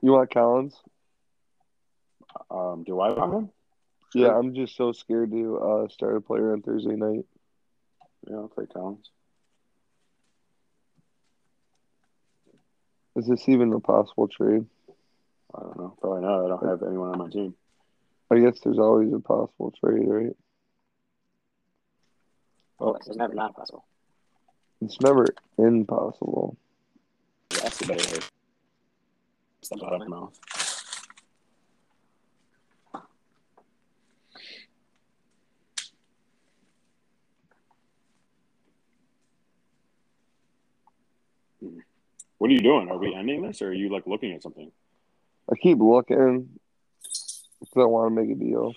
You want Collins? Um, do I want him? Yeah, I'm just so scared to uh, start a player on Thursday night. Yeah, I'll play Collins. Is this even a possible trade? I don't know. Probably not. I don't have anyone on my team. I guess there's always a possible trade, right? Oh, it's never not possible. It's never impossible. That's the better way. Step out of my mouth. What are you doing? Are we ending this, or are you like looking at something? I keep looking because I want to make a deal.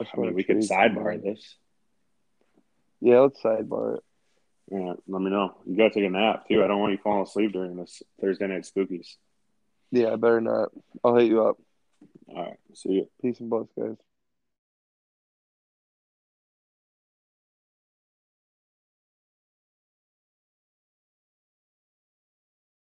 I mean, we could sidebar this. Yeah, let's sidebar it. Yeah, let me know. You gotta take a nap too. I don't want you falling asleep during this Thursday night spookies. Yeah, I better not. I'll hit you up. All right, see you. Peace and bless, guys.